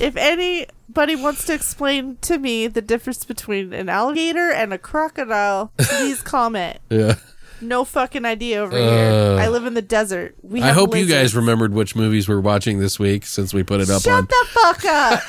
if anybody wants to explain to me the difference between an alligator and a crocodile, please comment. yeah. No fucking idea over Uh, here. I live in the desert. We I hope you guys remembered which movies we're watching this week since we put it up Shut on. the fuck up.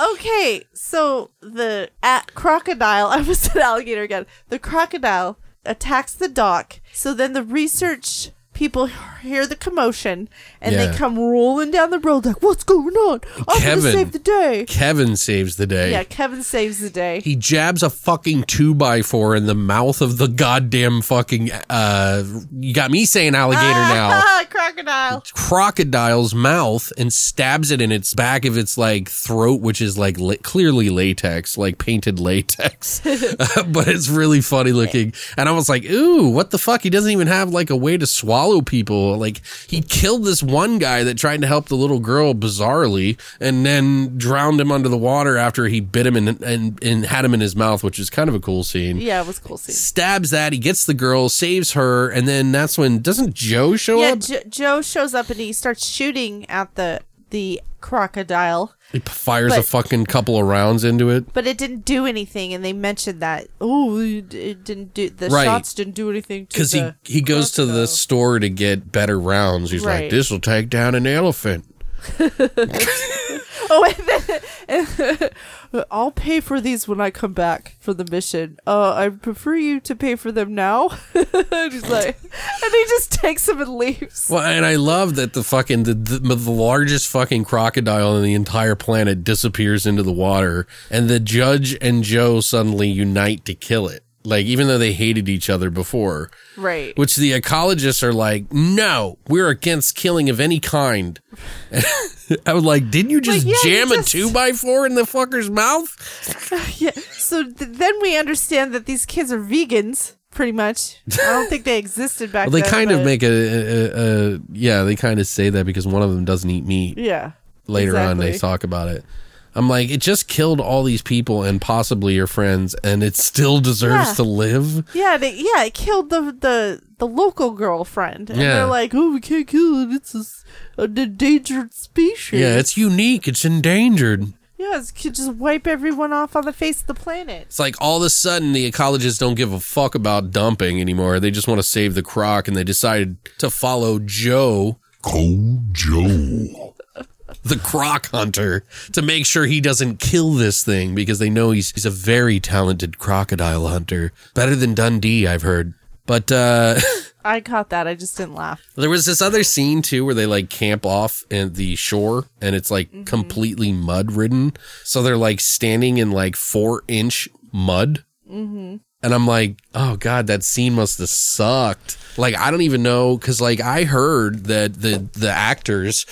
okay, so the at crocodile, I was an alligator again. The crocodile attacks the dock. So then the research people hear the commotion and Yeah. they come rolling down the road like, "What's going on? I'm Kevin. gonna save the day." Kevin saves the day. Yeah, Kevin saves the day. he jabs a fucking two by four in the mouth of the goddamn fucking uh you got me saying alligator now crocodile. crocodile's mouth and stabs it in its back of its like throat which is like la- clearly latex like painted latex but it's really funny looking and i was like ooh what the fuck he doesn't even have like a way to swallow people like he killed this one guy that tried to help the little girl bizarrely and then drowned him under the water after he bit him and and, and had him in his mouth which is kind of a cool scene Yeah, it was a cool scene. stabs that he gets the girl saves her and then that's when doesn't joe show Yeah, up jo- Joe shows up and he starts shooting at the the crocodile, He fires a fucking couple of rounds into it. but it didn't do anything. And they mentioned that oh, it didn't do the Right. shots didn't do anything Because he, he goes to the store to get better rounds. He's like, this will take down an elephant. Oh, and I'll pay for these when I come back for the mission. Uh, I prefer you to pay for them now. and he's like, and he just takes them and leaves. Well, and I love that the fucking the, the, the largest fucking crocodile on the entire planet disappears into the water, and the judge and Joe suddenly unite to kill it. Like even though they hated each other before, Right. which the ecologists are like, no, we're against killing of any kind. I was like, didn't you just Like, yeah, you jam just- a two by four in the fucker's mouth? Yeah. So th- then we understand that these kids are vegans, pretty much. I don't think they existed back Well, they then. kind of make a, a, a, yeah, they kind of say that because one of them doesn't eat meat. Yeah. later on they talk about it. I'm like, it just killed all these people and possibly your friends, and it still deserves Yeah. to live. Yeah, they, yeah, it killed the the the local girlfriend, and Yeah. they're like, "Oh, we can't kill it. It's a s- an endangered species." Yeah, it's unique. It's endangered. yeah, it could just wipe everyone off on the face of the planet. It's like all of a sudden the ecologists don't give a fuck about dumping anymore. They just want to save the croc, and they decided to follow Joe, Cold Joe. The croc hunter, to make sure he doesn't kill this thing because they know he's he's a very talented crocodile hunter, better than Dundee, I've heard. But uh I caught that. I just didn't laugh. There was this other scene too where they like camp off in the shore and it's like Mm-hmm. completely mud ridden. So they're like standing in like four inch mud. Mm-hmm. And I'm like, oh God, that scene must have sucked. Like, I don't even know. Cause like I heard that the, the actors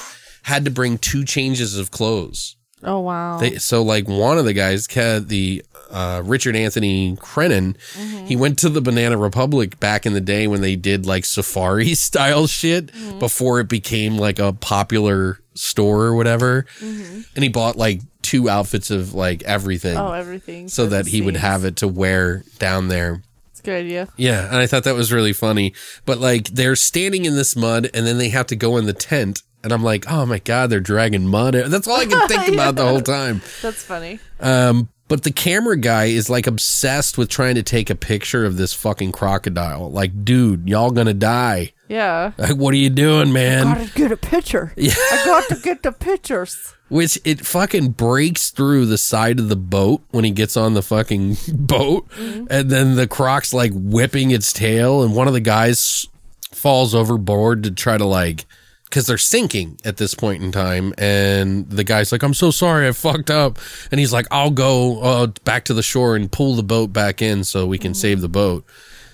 had to bring two changes of clothes. Oh wow. They, so like one of the guys, the uh, Richard Anthony Crenna, mm-hmm. he went to the Banana Republic back in the day when they did like safari style shit mm-hmm. before it became like a popular store or whatever, mm-hmm. and he bought like two outfits of like everything. oh, everything. So that he would have it to wear down there. It's a good idea. Yeah, and I thought that was really funny. But like they're standing in this mud and then they have to go in the tent. And I'm like, oh my God, they're dragging mud. That's all I can think about the whole time. That's funny. Um, but the camera guy is like obsessed with trying to take a picture of this fucking crocodile. Like, dude, y'all gonna die. Yeah. Like, what are you doing, man? I gotta get a picture. Yeah. I got to get the pictures. Which it fucking breaks through the side of the boat when he gets on the fucking boat. And then the croc's like whipping its tail, and one of the guys falls overboard to try to like, because they're sinking at this point in time. And the guy's like, I'm so sorry, I fucked up. And he's like, I'll go uh, back to the shore and pull the boat back in so we can save the boat.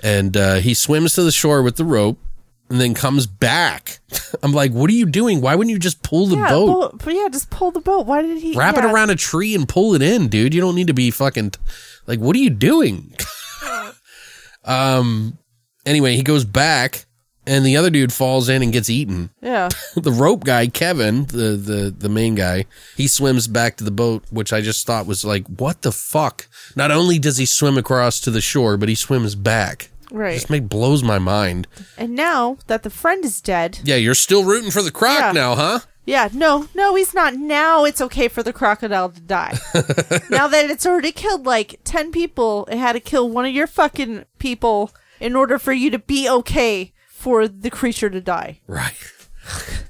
And uh, he swims to the shore with the rope. And then comes back. I'm like, what are you doing? Why wouldn't you just pull the yeah, boat? pull- but yeah, just pull the boat. Why did he Wrap it around a tree and pull it in, dude. You don't need to be fucking like what are you doing? um anyway, he goes back and the other dude falls in and gets eaten. Yeah. The rope guy, Kevin, the the the main guy, he swims back to the boat, which I just thought was like, what the fuck? Not only does he swim across to the shore, but he swims back. Right. Just make blows my mind. And now that the friend is dead, Yeah, you're still rooting for the croc Yeah. now, huh? yeah, no, no, he's not. Now it's okay for the crocodile to die. now that it's already killed like 10 people, it had to kill one of your fucking people in order for you to be okay for the creature to die. Right.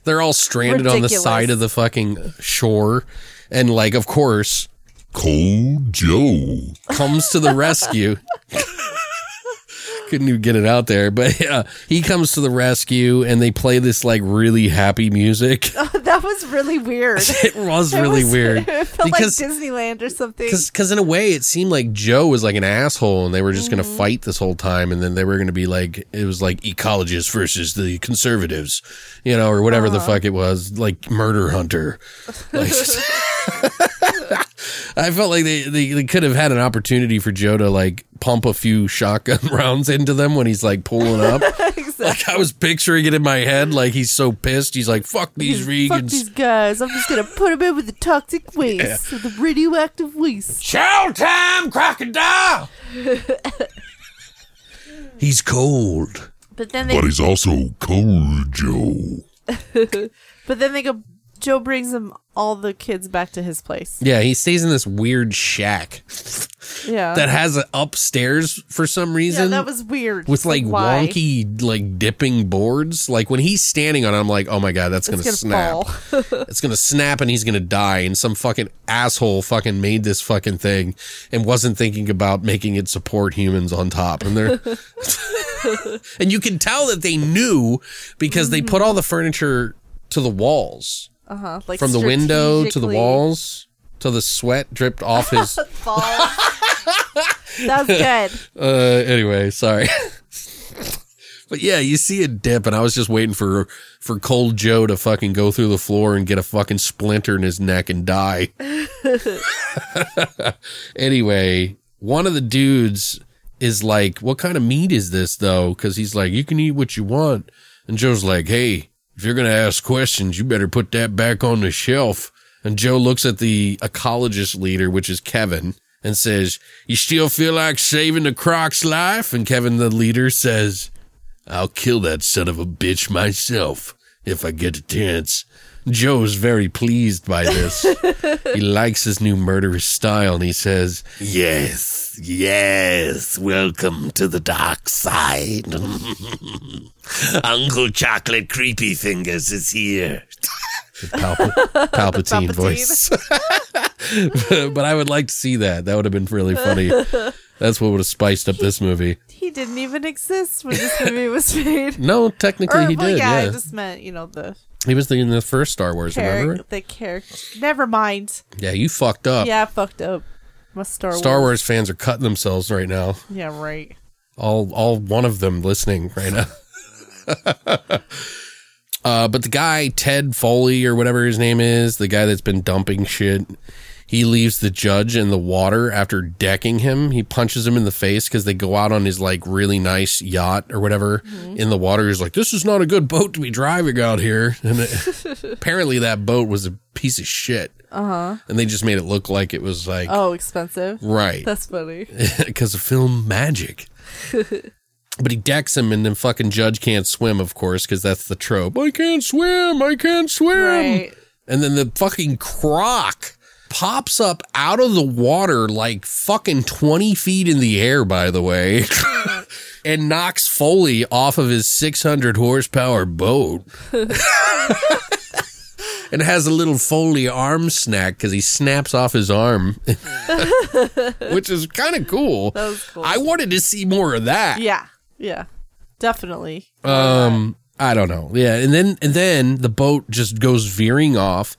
They're all stranded on the Ridiculous. side of the fucking shore. And, like, of course, Cold Joe. comes to the rescue. Couldn't even get it out there, but yeah, he comes to the rescue and they play this like really happy music. that was really weird. It was It really was- weird It felt because like Disneyland or something. because in a way it seemed like Joe was like an asshole and they were just going Mm-hmm. to fight this whole time and then they were going to be like it was like ecologists versus the conservatives, you know, or whatever Uh-huh. the fuck it was, like murder hunter. Like, I felt like they, they, they could have had an opportunity for Joe to like pump a few shotgun rounds into them when he's like pulling up. Like I was picturing it in my head, like he's so pissed. He's like, "Fuck these Fuck these guys. I'm just going to put them in with the toxic waste, with the radioactive waste. Showtime, crocodile. he's cold. But then they But he's also Cold Joe. But then they go Joe brings him all the kids back to his place. Yeah, he stays in this weird shack Yeah. that has an upstairs for some reason. yeah, that was weird. with like Why? wonky like dipping boards. Like when he's standing on it, I'm like, oh my god, that's gonna, gonna snap. it's gonna snap and he's gonna die. And some fucking asshole fucking made this fucking thing and wasn't thinking about making it support humans on top. And they're and you can tell that they knew because they put all the furniture to the walls. Uh-huh. Like From the window to the walls. So the sweat dripped off his that was good. Uh, anyway, sorry. but yeah, you see a dip, and I was just waiting for for Cold Joe to fucking go through the floor and get a fucking splinter in his neck and die. anyway, one of the dudes is like, "What kind of meat is this, though?" Because he's like, "You can eat what you want," and Joe's like, "Hey." If you're going to ask questions, you better put that back on the shelf. And Joe looks at the ecologist leader, which is Kevin, and says, You still feel like saving the croc's life? And Kevin, the leader, says, I'll kill that son of a bitch myself if I get a chance. Joe's very pleased by this. he likes his new murderous style and he says, Yes, yes, welcome to the dark side. Uncle Chocolate Creepy Fingers is here. Palpa- Palpatine, Palpatine. voice. but I would like to see that. That would have been really funny. That's what would have spiced up this movie. He didn't even exist when this movie was made. No, technically Or, he well, did. yeah, Yeah, I just meant, you know, the he was the, in the first Star Wars. Remember? The character. Never mind. Yeah, you fucked up. Yeah, I fucked up. My Star Wars. Star Wars fans are cutting themselves right now. Yeah, right. All, all one of them listening right now. uh, but the guy Ted Foley or whatever his name is, the guy that's been dumping shit, he leaves the judge in the water after decking him. He punches him in the face because they go out on his like really nice yacht or whatever in the water. He's like, "This is not a good boat to be driving out here." And it, apparently, that boat was a piece of shit. Uh huh. And they just made it look like it was like Oh, expensive. right That's funny. because of film magic. but he decks him, and then fucking Judge can't swim, of course, because that's the trope. I can't swim. I can't swim. Right. And then the fucking croc pops up out of the water like fucking 20 feet in the air, by the way, and knocks Foley off of his 600 horsepower boat. and has a little Foley arm snack because he snaps off his arm, which is kind of cool. That was cool. I wanted to see more of that. Yeah. Yeah. Definitely. Um, I don't know. Yeah, and then and then the boat just goes veering off,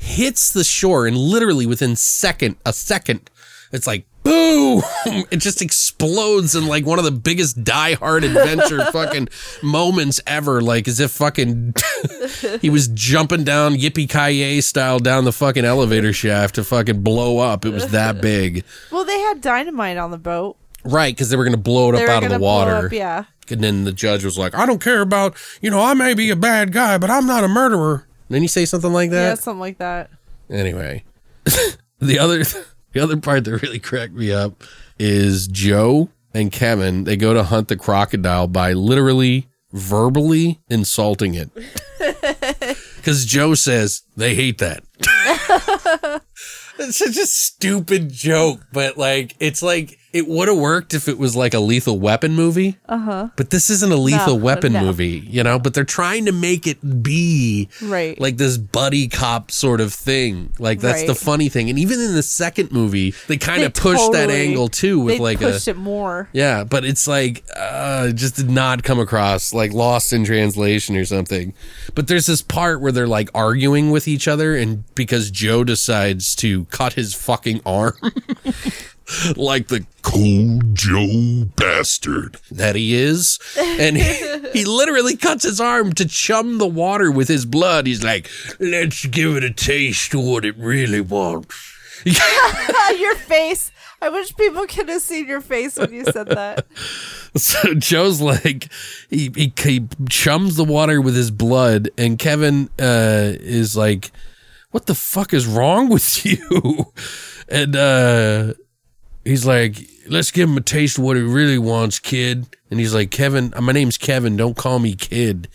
hits the shore, and literally within second a second, it's like boom! It just explodes in like one of the biggest Die Hard adventure fucking moments ever. Like as if fucking he was jumping down yippee ki style down the fucking elevator shaft to fucking blow up. It was that big, Well, they had dynamite on the boat. right? Because they were gonna blow it They up out of the blow water. up, yeah. And then the judge was like, I don't care about, you know, I may be a bad guy, but I'm not a murderer. Then you say something like that? Yeah, something like that. Anyway, the other the other part that really cracked me up is Joe and Kevin. They go to hunt the crocodile by literally verbally insulting it. Because Joe says they hate that. it's such a stupid joke, but like it's like it would have worked if it was like a lethal weapon movie. Uh-huh. But this isn't a lethal No, weapon no. movie, you know, but they're trying to make it be Right. like this buddy cop sort of thing. Like that's the funny thing. And even in the second movie, they kind of pushed that angle too with like a pushed it more. yeah, but it's like uh it just did not come across like lost in translation or something. But there's this part where they're like arguing with each other and because Joe decides to cut his fucking arm like the Cold Joe bastard. that he is and he, he literally cuts his arm to chum the water with his blood. He's like, "Let's give it a taste of what it really wants." your face. I wish people could have seen your face when you said that. So Joe's like he, he he chums the water with his blood, and Kevin uh, is like, "What the fuck is wrong with you?" And uh, he's like, "Let's give him a taste of what he really wants, kid." And he's like, "Kevin, uh, my name's Kevin. Don't call me kid."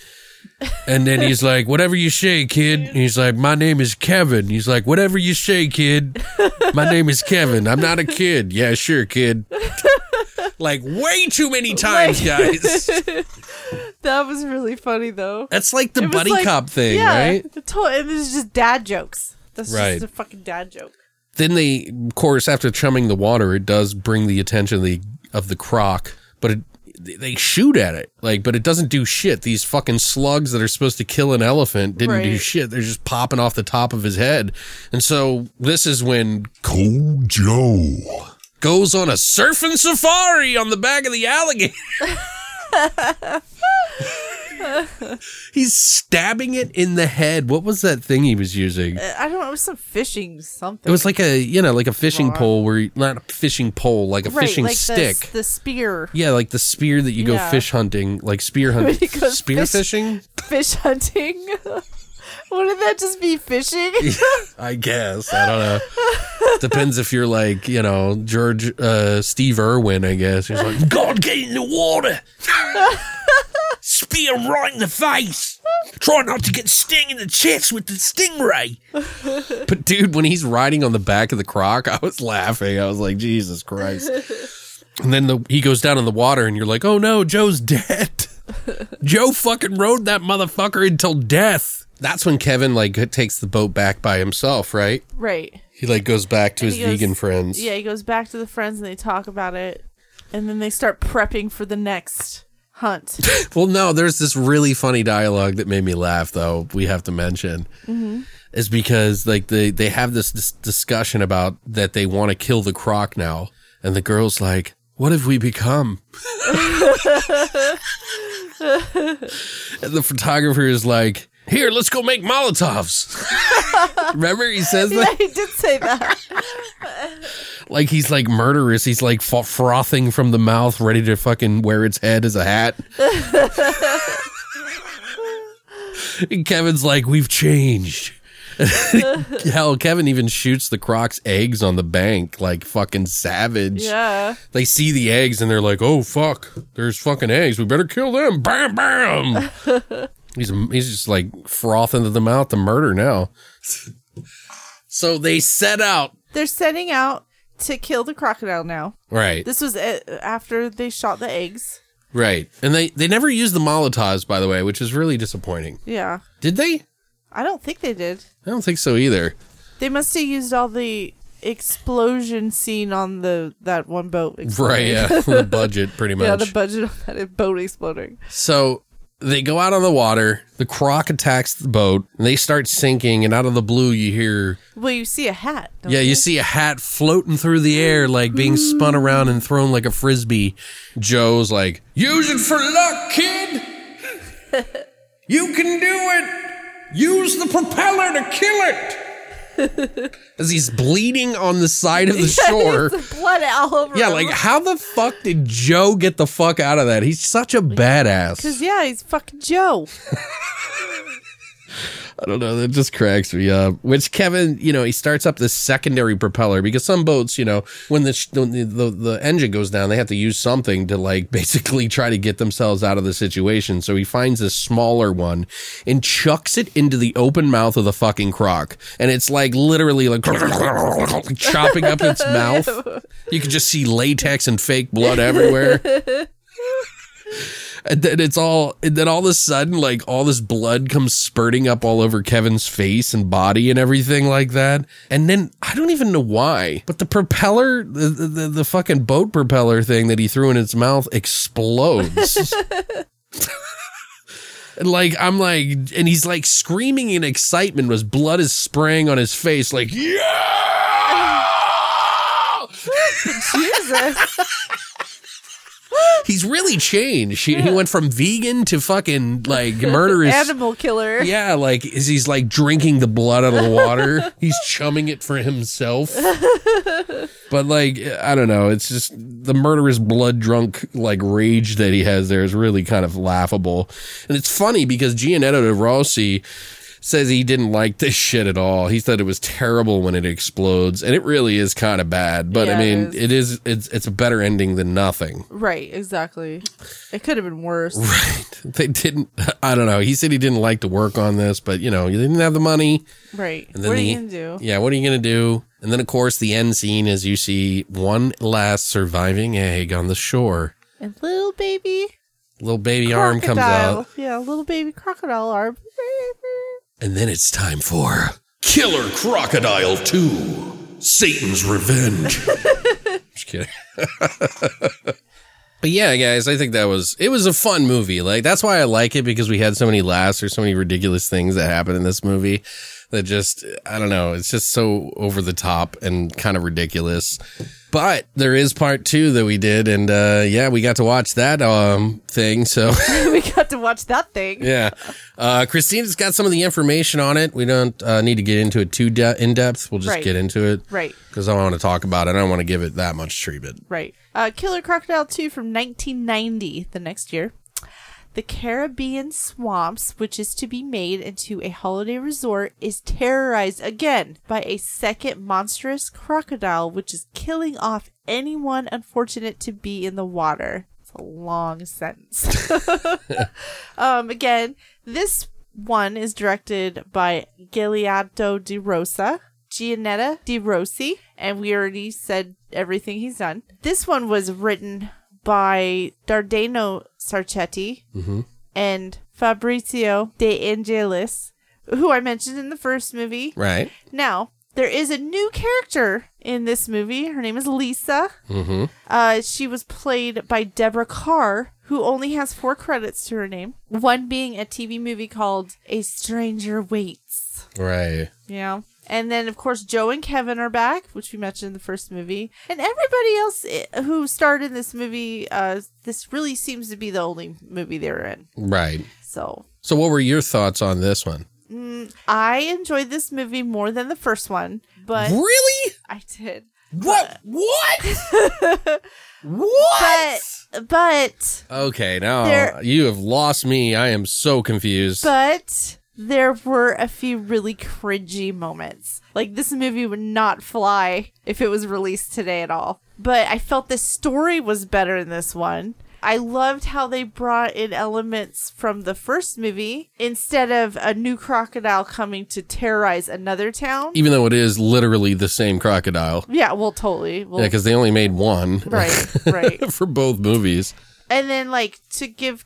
And then he's like, whatever you say, kid. And he's like, my name is Kevin. He's like, whatever you say, kid. My name is Kevin. I'm not a kid. Yeah, sure, kid. like way too many times, guys. That was really funny though. That's like the buddy like- cop thing, yeah, right? The to- and this is just dad jokes. That's Right. just a fucking dad joke. Then they, of course, after chumming the water, it does bring the attention of the of the croc, but it, they shoot at it, like, but it doesn't do shit. These fucking slugs that are supposed to kill an elephant didn't do shit. They're just popping off the top of his head, and so this is when Cold Joe. goes on a surfing safari on the back of the alligator. He's stabbing it in the head. What was that thing he was using? Uh, I don't know. It was some fishing something. It was like a you know like a fishing pole where you, not a fishing pole like a right, fishing like stick. The, spear. yeah, like the spear that you go Yeah. fish hunting, like spear hunting, When he goes spear fish- fishing. Fish hunting. Wouldn't that just be fishing? I guess I don't know. Depends if you're like you know George uh, Steve Irwin. I guess he's like God, get in the water, spear him right in the face. Try not to get sting in the chest with the stingray. but dude, when he's riding on the back of the croc, I was laughing. I was like, Jesus Christ. And then the, he goes down in the water, and you're like, oh no, Joe's dead. Joe fucking rode that motherfucker until death. That's when Kevin like takes the boat back by himself, right? right. He like goes back to his goes- vegan friends. Yeah, he goes back to the friends and they talk about it, and then they start prepping for the next hunt. Well, no, there's this really funny dialogue that made me laugh, though. We have to mention mm-hmm. is because like they they have this, this discussion about that they want to kill the croc now, and the girl's like, "What have we become?" and the photographer is like, "Here, let's go make Molotovs." Remember, he says yeah, that he did say that. Like he's like murderous. He's like fro- frothing from the mouth, ready to fucking wear its head as a hat. and Kevin's like, "We've changed." Hell, Kevin even shoots the croc's eggs on the bank, like fucking savage. Yeah. They see the eggs and they're like, "Oh fuck, there's fucking eggs. We better kill them!" Bam, bam. he's he's just like frothing to the mouth to murder now. so they set out. They're setting out to kill the crocodile now. Right. This was uh, after they shot the eggs. Right. And they, they never used the Molotovs, by the way, which is really disappointing. Yeah. Did they? I don't think they did. I don't think so either. They must have used all the explosion scene on the that one boat. Right, exploding. yeah. the budget, pretty much. yeah, the budget on that boat exploding. so they go out on the water. The croc attacks the boat, and they start sinking. And out of the blue, you hear, Well, you see a hat. Don't yeah, you see a hat floating through the air, like being spun around and thrown like a frisbee. Joe's like, use it for luck, kid. you can do it. Use the propeller to kill it. As he's bleeding on the side of the shore. Blood all over. Yeah, him. like how the fuck did Joe get the fuck out of that? He's such a badass. Cause yeah, he's fucking Joe. I don't know. That just cracks me up. Which Kevin, you know, he starts up this secondary propeller because some boats, you know, when the sh- when the, the the engine goes down, they have to use something to like basically try to get themselves out of the situation. So he finds this smaller one and chucks it into the open mouth of the fucking croc, and it's like literally like chopping up its mouth. You can just see latex and fake blood everywhere. And then it's all, and then all of a sudden, like all this blood comes spurting up all over Kevin's face and body and everything like that. And then I don't even know why, but the propeller, the, the, the fucking boat propeller thing that he threw in its mouth explodes. And like I'm like, and he's like screaming in excitement as blood is spraying on his face, like yeah. Jesus. He's really changed. He, he went from vegan to fucking like murderous. Animal killer. Yeah, like is he's like drinking the blood out of the water. he's chumming it for himself. but like I don't know, it's just the murderous blood drunk like rage that he has there is really kind of laughable. And it's funny because Giannetto De Rossi says he didn't like this shit at all. He said it was terrible when it explodes, and it really is kind of bad. But I Yeah, it mean, is. it is it's it's a better ending than nothing. Right, exactly. It could have been worse. Right. They didn't. I don't know. He said he didn't like to work on this, but you know, you didn't have the money. Right. And then What are the, you gonna do? Yeah, what are you gonna do? And then of course the end scene is you see one last surviving egg on the shore. And little baby Little baby arm comes out, Yeah, little baby crocodile arm. and then it's time for Killer Crocodile 2 Satan's Revenge. Just kidding. but yeah, guys, I think that was it was a fun movie. Like that's why I like it because we had so many laughs. or so many ridiculous things that happened in this movie that just I don't know. It's just so over the top and kind of ridiculous. But there is part two that we did, and uh, yeah, we got to watch that um thing. So we got to watch that thing. yeah, uh, Christina's got some of the information on it. We don't uh, need to get into it too de- in depth. We'll just Right. get into it, Right. Because I want to talk about it. I don't want to give it that much treatment. Right. Uh, Killer Crocodile 2 from 1990, the next year. The Caribbean swamps, which is to be made into a holiday resort, is terrorized again by a second monstrous crocodile, which is killing off anyone unfortunate to be in the water. It's a long sentence. um, again, this one is directed by Giuliano De Rosa, Giannetto De Rossi, and we already said everything he's done. This one was written by Dardano Sacchetti and Fabrizio De Angelis, who I mentioned in the first movie. Right. Now, there is a new character in this movie. Her name is Lisa. Mm-hmm. Uh, she was played by Deborah Carr, who only has four credits to her name. One being a TV movie called A Stranger Waits. Right. Yeah. And then, of course, Joe and Kevin are back, which we mentioned in the first movie. And everybody else who starred in this movie, uh, this really seems to be the only movie they were in. Right. So So, what were your thoughts on this one? I enjoyed this movie more than the first one, but Really? I did. What? What? what? But, but, Okay, now you have lost me. I am so confused. but there were a few really cringy moments. Like this movie would not fly if it was released today at all. But I felt the story was better in this one. I loved how they brought in elements from the first movie instead of a new crocodile coming to terrorize another town. Even though it is literally the same crocodile. Yeah, well, totally. Well, Yeah, because they only made one. right, right. for both movies. And then, like, to give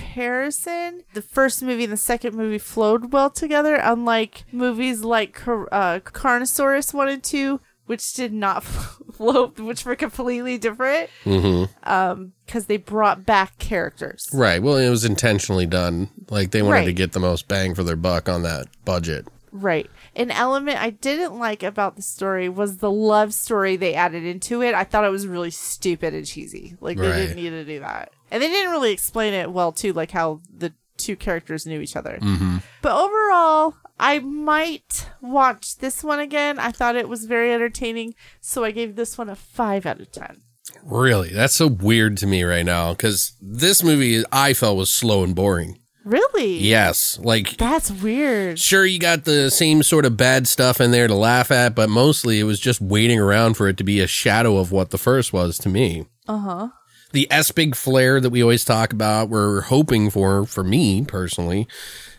comparison, the first movie and the second movie flowed well together, unlike movies like Car- uh, Carnosaurus 1 and 2, which did not flow, which were completely different. Mm-hmm. Um, because they brought back characters. Right. Well, it was intentionally done. Like they wanted to get the most bang for their buck on that budget. Right. An element I didn't like about the story was the love story they added into it. I thought it was really stupid and cheesy. Like they Right. didn't need to do that. And they didn't really explain it well too, like how the two characters knew each other. Mm-hmm. But overall, I might watch this one again. I thought it was very entertaining, so I gave this one a 5 out of 10. Really, that's so weird to me right now because this movie I felt was slow and boring. Really? Yes, like That's weird. sure you got the same sort of bad stuff in there to laugh at, but mostly it was just waiting around for it to be a shadow of what the first was to me. Uh-huh. The Espig flair that we always talk about, we're hoping for, for me personally.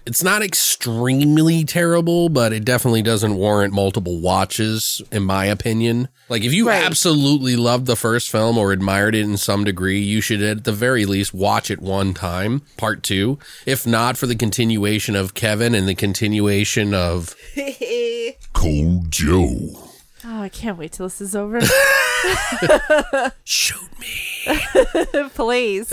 It's not extremely terrible, but it definitely doesn't warrant multiple watches, in my opinion. Like, if you Right. absolutely loved the first film or admired it in some degree, you should at the very least watch it one time, part two. If not for the continuation of Kevin and the continuation of Cold Joe. Oh, I can't wait till this is over. Shoot Me. Please.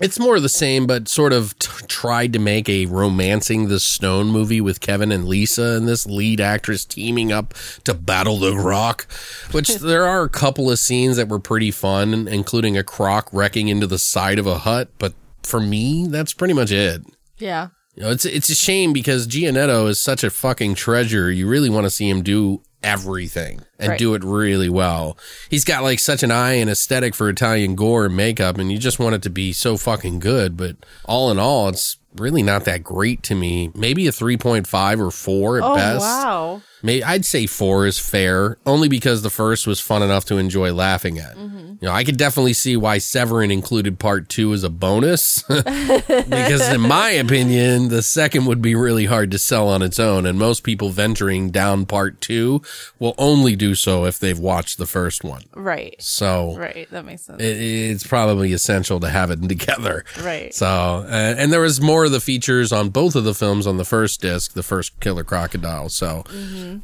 It's more of the same, but sort of t- tried to make a romancing the stone movie with Kevin and Lisa and this lead actress teaming up to battle the croc. Which there are a couple of scenes that were pretty fun, including a croc wrecking into the side of a hut. But for me, that's pretty much it. Yeah. You know, it's it's a shame because Giannetto is such a fucking treasure. You really want to see him do everything and Right. do it really well. He's got like such an eye and aesthetic for Italian gore and makeup, and you just want it to be so fucking good. But all in all, it's really not that great to me. Maybe a 3.5 or 4 at Oh best. wow. May I'd say four is fair, only because the first was fun enough to enjoy laughing at. You know, I could definitely see why Severin included part two as a bonus, because in my opinion, the second would be really hard to sell on its own, and most people venturing down part two will only do so if they've watched the first one. Right. So Right. That makes sense. it, it's probably essential to have it together. Right. So, uh, and there was more of the features on both of the films on the first disc, the first Killer Crocodile. So,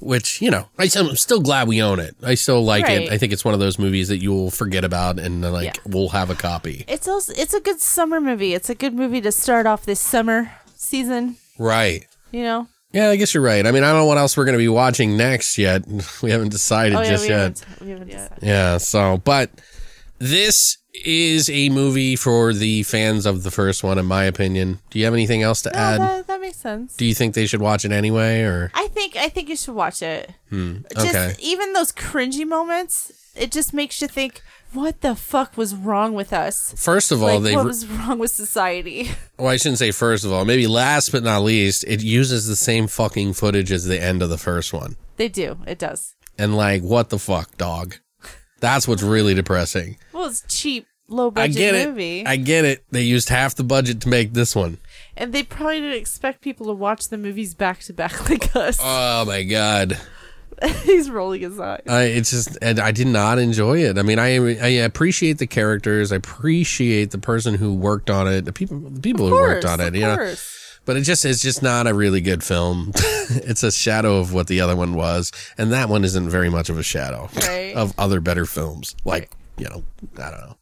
which, you know, I, am still glad we own it. I still like Right. it. I think it's one of those movies that you'll forget about and uh, like Yeah. we'll have a copy. It's also it's a good summer movie. It's a good movie to start off this summer season. Right. You know. Yeah, I guess you're right. I mean, I don't know what else we're going to be watching next yet. We haven't decided Oh yeah, just yet. haven't, we haven't decided. Yeah, so, but this is a movie for the fans of the first one, in my opinion. Do you have anything else to No, add? that, that makes sense. Do you think they should watch it anyway, or? I think I think you should watch it. Hmm, just okay. even those cringy moments, it just makes you think, what the fuck was wrong with us? First of all, Like, they what was wrong with society? Well, I shouldn't say first of all. Maybe last but not least, it uses the same fucking footage as the end of the first one. they do. It does. And like, what the fuck, dog? That's what's really depressing. Well, it's cheap, low I budget get movie, it. I get it. They used half the budget to make this one. and they probably didn't expect people to watch the movies back to back like us. Oh my god. He's rolling his eyes. I it's just and I did not enjoy it. I mean, I I appreciate the characters. I appreciate the person who worked on it. The people the people Of who worked course, on it, of you know. course. But it just it's just not a really good film. it's a shadow of what the other one was, and that one isn't very much of a shadow Right. of other better films. Like you know, I don't know.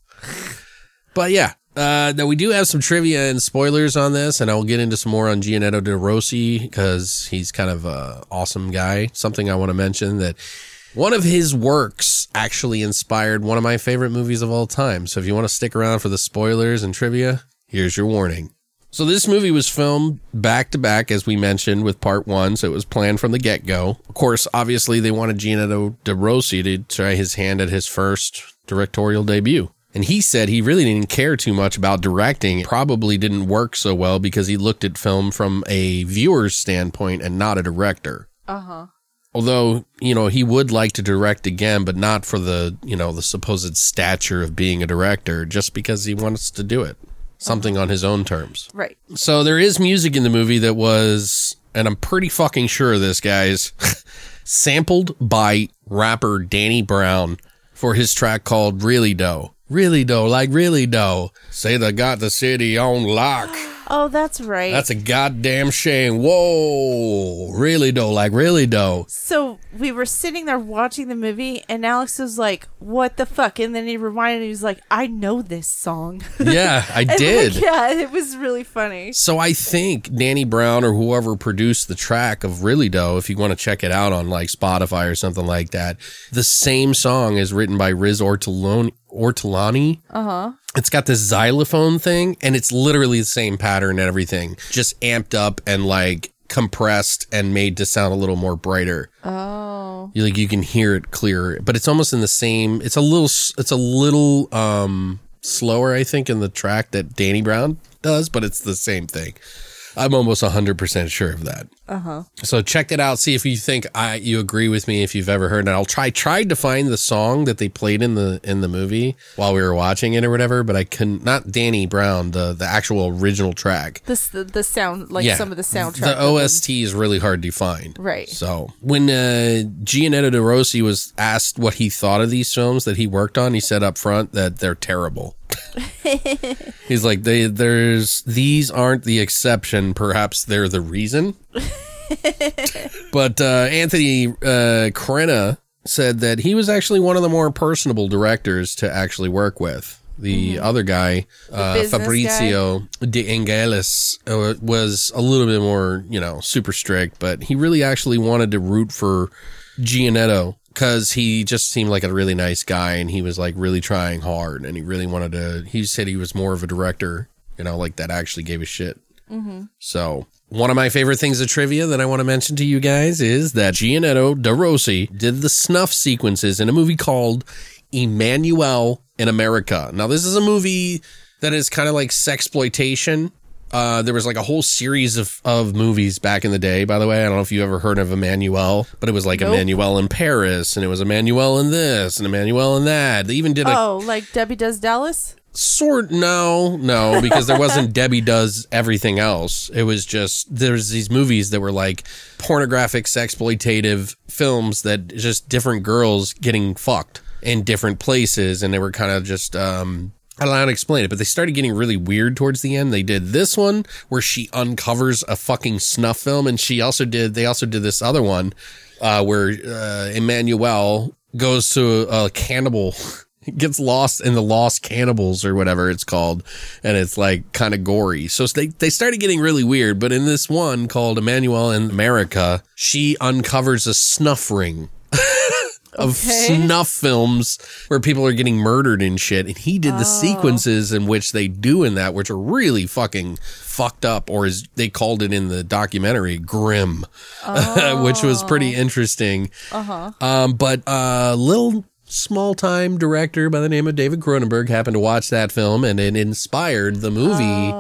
But yeah, uh, now we do have some trivia and spoilers on this, and I will get into some more on Giannetto De Rossi because he's kind of a awesome guy. Something I want to mention that one of his works actually inspired one of my favorite movies of all time. So if you want to stick around for the spoilers and trivia, here's your warning. So this movie was filmed back to back, as we mentioned, with part one. So it was planned from the get go. Of course, obviously they wanted Giannetto De Rossi to try his hand at his first directorial debut. And he said he really didn't care too much about directing. It probably didn't work so well because he looked at film from a viewer's standpoint and not a director. Uh huh. Although, you know, he would like to direct again, but not for the, you know, the supposed stature of being a director, just because he wants to do it. Something on his own terms. Right. So there is music in the movie that was, and I'm pretty fucking sure of this, guys, sampled by rapper Danny Brown for his track called Really Dough. Really Dough, like really dough. Say they got the city on lock. Oh, that's right. That's a goddamn shame. Whoa. Really dough, like really dough. so we were sitting there watching the movie, and Alex was like, "What the fuck?" And then he reminded me, he was like, "I know this song." Yeah, I And, like, did. yeah, it was really funny. So I think Danny Brown or whoever produced the track of Really Dough, if you want to check it out on like Spotify or something like that, the same song is written by Riz Ortolani. Ortolani. Uh huh. It's got this xylophone thing, and it's literally the same pattern and everything, just amped up and like compressed and made to sound a little more brighter. Oh, You like you can hear it clearer, but it's almost in the same. It's a little. It's a little um slower, I think, in the track that Danny Brown does, but it's the same thing. I'm almost 100% sure of that. Uh-huh. So check it out. See if you think I you agree with me if you've ever heard it. I'll try tried to find the song that they played in the in the movie while we were watching it or whatever, but I couldn't not Danny Brown, the the actual original track. this the, the sound like some of the soundtrack. The them. OST is really hard to find. Right. So when uh, Giannetto De Rossi was asked what he thought of these films that he worked on, he said up front that they're terrible. He's like, they there's these aren't the exception. Perhaps they're the reason. but uh, Anthony uh, Crenna said that he was actually one of the more personable directors to actually work with. The other guy, uh, business Fabrizio De Angelis, uh, was a little bit more, you know, super strict, but he really actually wanted to root for Giannetto because he just seemed like a really nice guy and he was like really trying hard and he really wanted to. He said he was more of a director, you know, like that actually gave a shit. Mm-hmm. So, one of my favorite things of trivia that I want to mention to you guys is that Giannetto De Rossi did the snuff sequences in a movie called Emanuelle in America. Now, this is a movie that is kind of like sexploitation Uh, there was like a whole series of, of movies back in the day, by the way. I don't know if you ever heard of Emanuelle, but it was like Nope. Emanuelle in Paris, and it was Emanuelle in this, and Emanuelle in that. They even did a Oh, like Debbie Does Dallas? sort no no because there wasn't debbie does everything else it was just there's these movies that were like pornographic sexploitative films that just different girls getting fucked in different places and they were kind of just um I don't know how to explain it, but they started getting really weird towards the end. They did this one where she uncovers a fucking snuff film, and she also did. They also did this other one uh, where uh, Emanuelle goes to a cannibal gets lost in the lost cannibals or whatever it's called and it's like kind of gory so they, they started getting really weird but in this one called emanuelle in america she uncovers a snuff ring of Okay. snuff films where people are getting murdered and shit and he did the sequences in which they do in that which are really fucking fucked up or as they called it in the documentary grim which was pretty interesting Uh um, but a little small time director by the name of David Cronenberg happened to watch that film and it inspired the movie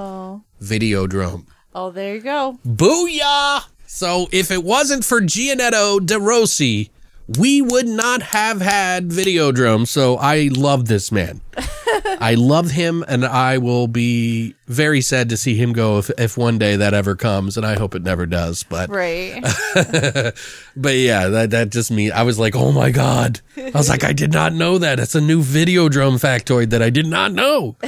Videodrome. Oh, there you go. Booyah! So if it wasn't for Giannetto De Rossi, we would not have had Videodrome. So I love this man. I love him and I will be very sad to see him go if, if one day that ever comes and I hope it never does. But Right. but yeah, that that just me. I was like, oh my god. I was like, I did not know that. It's a new Videodrome factoid that I did not know.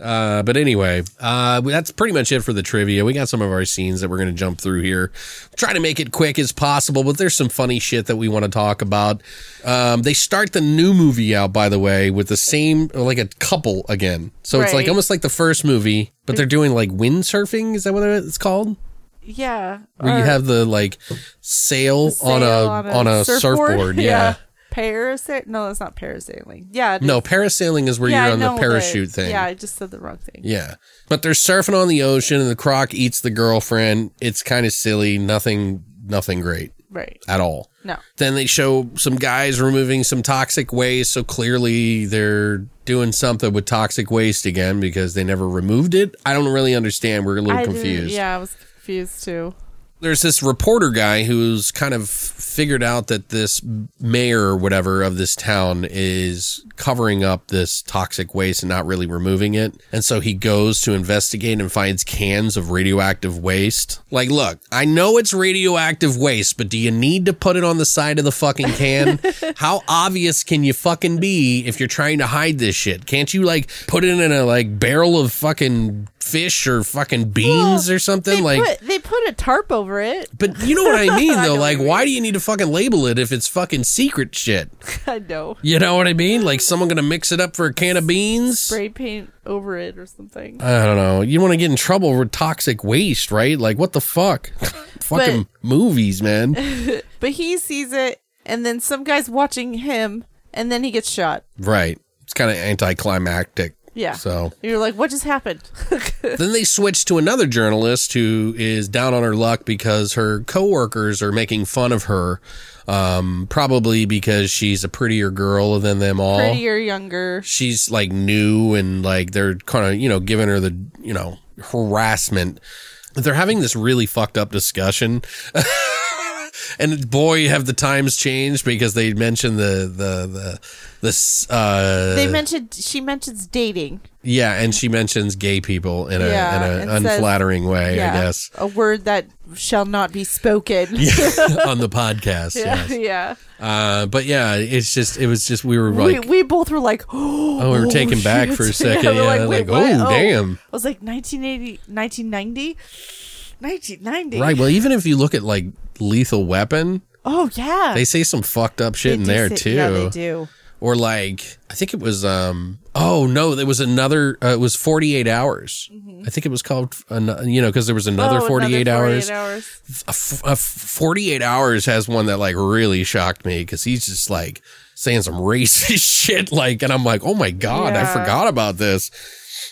Uh, but anyway, uh, that's pretty much it for the trivia. We got some of our scenes that we're going to jump through here. Try to make it quick as possible, but there's some funny shit that we want to talk about. Um, they start the new movie out, by the way, with the same like a couple again. So it's like almost like the first movie, but they're doing like windsurfing. Is that what it's called? yeah. Where you have the like sail, sail on a on a, surfboard. Yeah. Parasail? No, that's not parasailing. Yeah. No, parasailing is where Yeah, you're on the parachute thing. Yeah, I just said the wrong thing. Yeah. But they're surfing on the ocean and the croc eats the girlfriend. It's kind of silly. Nothing nothing great Right. at all. No. Then they show some guys removing some toxic waste. So clearly they're doing something with toxic waste again because they never removed it. I don't really understand. We're a little I confused. Yeah, I was confused too. There's this reporter guy who's kind of figured out that this mayor or whatever of this town is covering up this toxic waste and not really removing it. And so he goes to investigate and finds cans of radioactive waste. Like, look, I know it's radioactive waste, but do you need to put it on the side of the fucking can? How obvious can you fucking be if you're trying to hide this shit? Can't you like put it in a like barrel of fucking fish or fucking beans or something? They like put they put a tarp over it. but you know what I mean, though. know like, why do you need to fucking label it if it's fucking secret shit? I know. You know what I mean? Like, someone gonna mix it up for a can of beans? Spray paint over it or something. I don't know. You want to get in trouble with toxic waste, right? Like, what the fuck? fucking movies, man. But he sees it, and then some guy's watching him, and then he gets shot. right. It's kind of anticlimactic. Yeah. So You're like, what just happened? then they switch to another journalist who is down on her luck because her coworkers are making fun of her. Um, probably because she's a prettier girl than them all. Prettier, younger. she's like new and like they're kind of you know giving her the you know harassment they're having this really fucked up discussion and boy have the times changed because they mentioned the the the this uh They mentioned she mentions dating. yeah and she mentions gay people in a Yeah, in an says- unflattering way yeah, i guess a word that shall not be spoken. on the podcast yeah, yes. yeah. uh but yeah it's just it was just we were like we, we both were like, oh, oh we were taken back for a second yeah like, wait, oh what? damn I was like 1980, 1990, 1990. Right. Well, even if you look at like Lethal Weapon, Oh yeah. they say some fucked up shit They in there say- too. Yeah, they do. Or like, I think it was. um Oh no, there was another. Uh, it was forty eight hours. I think it was called. an- You know, because there was another Mm-hmm. Oh, forty eight hours. 48 hours. A f- a f- 48 hours has one that like really shocked me because he's just like saying some racist shit like and i'm like oh my god i forgot about this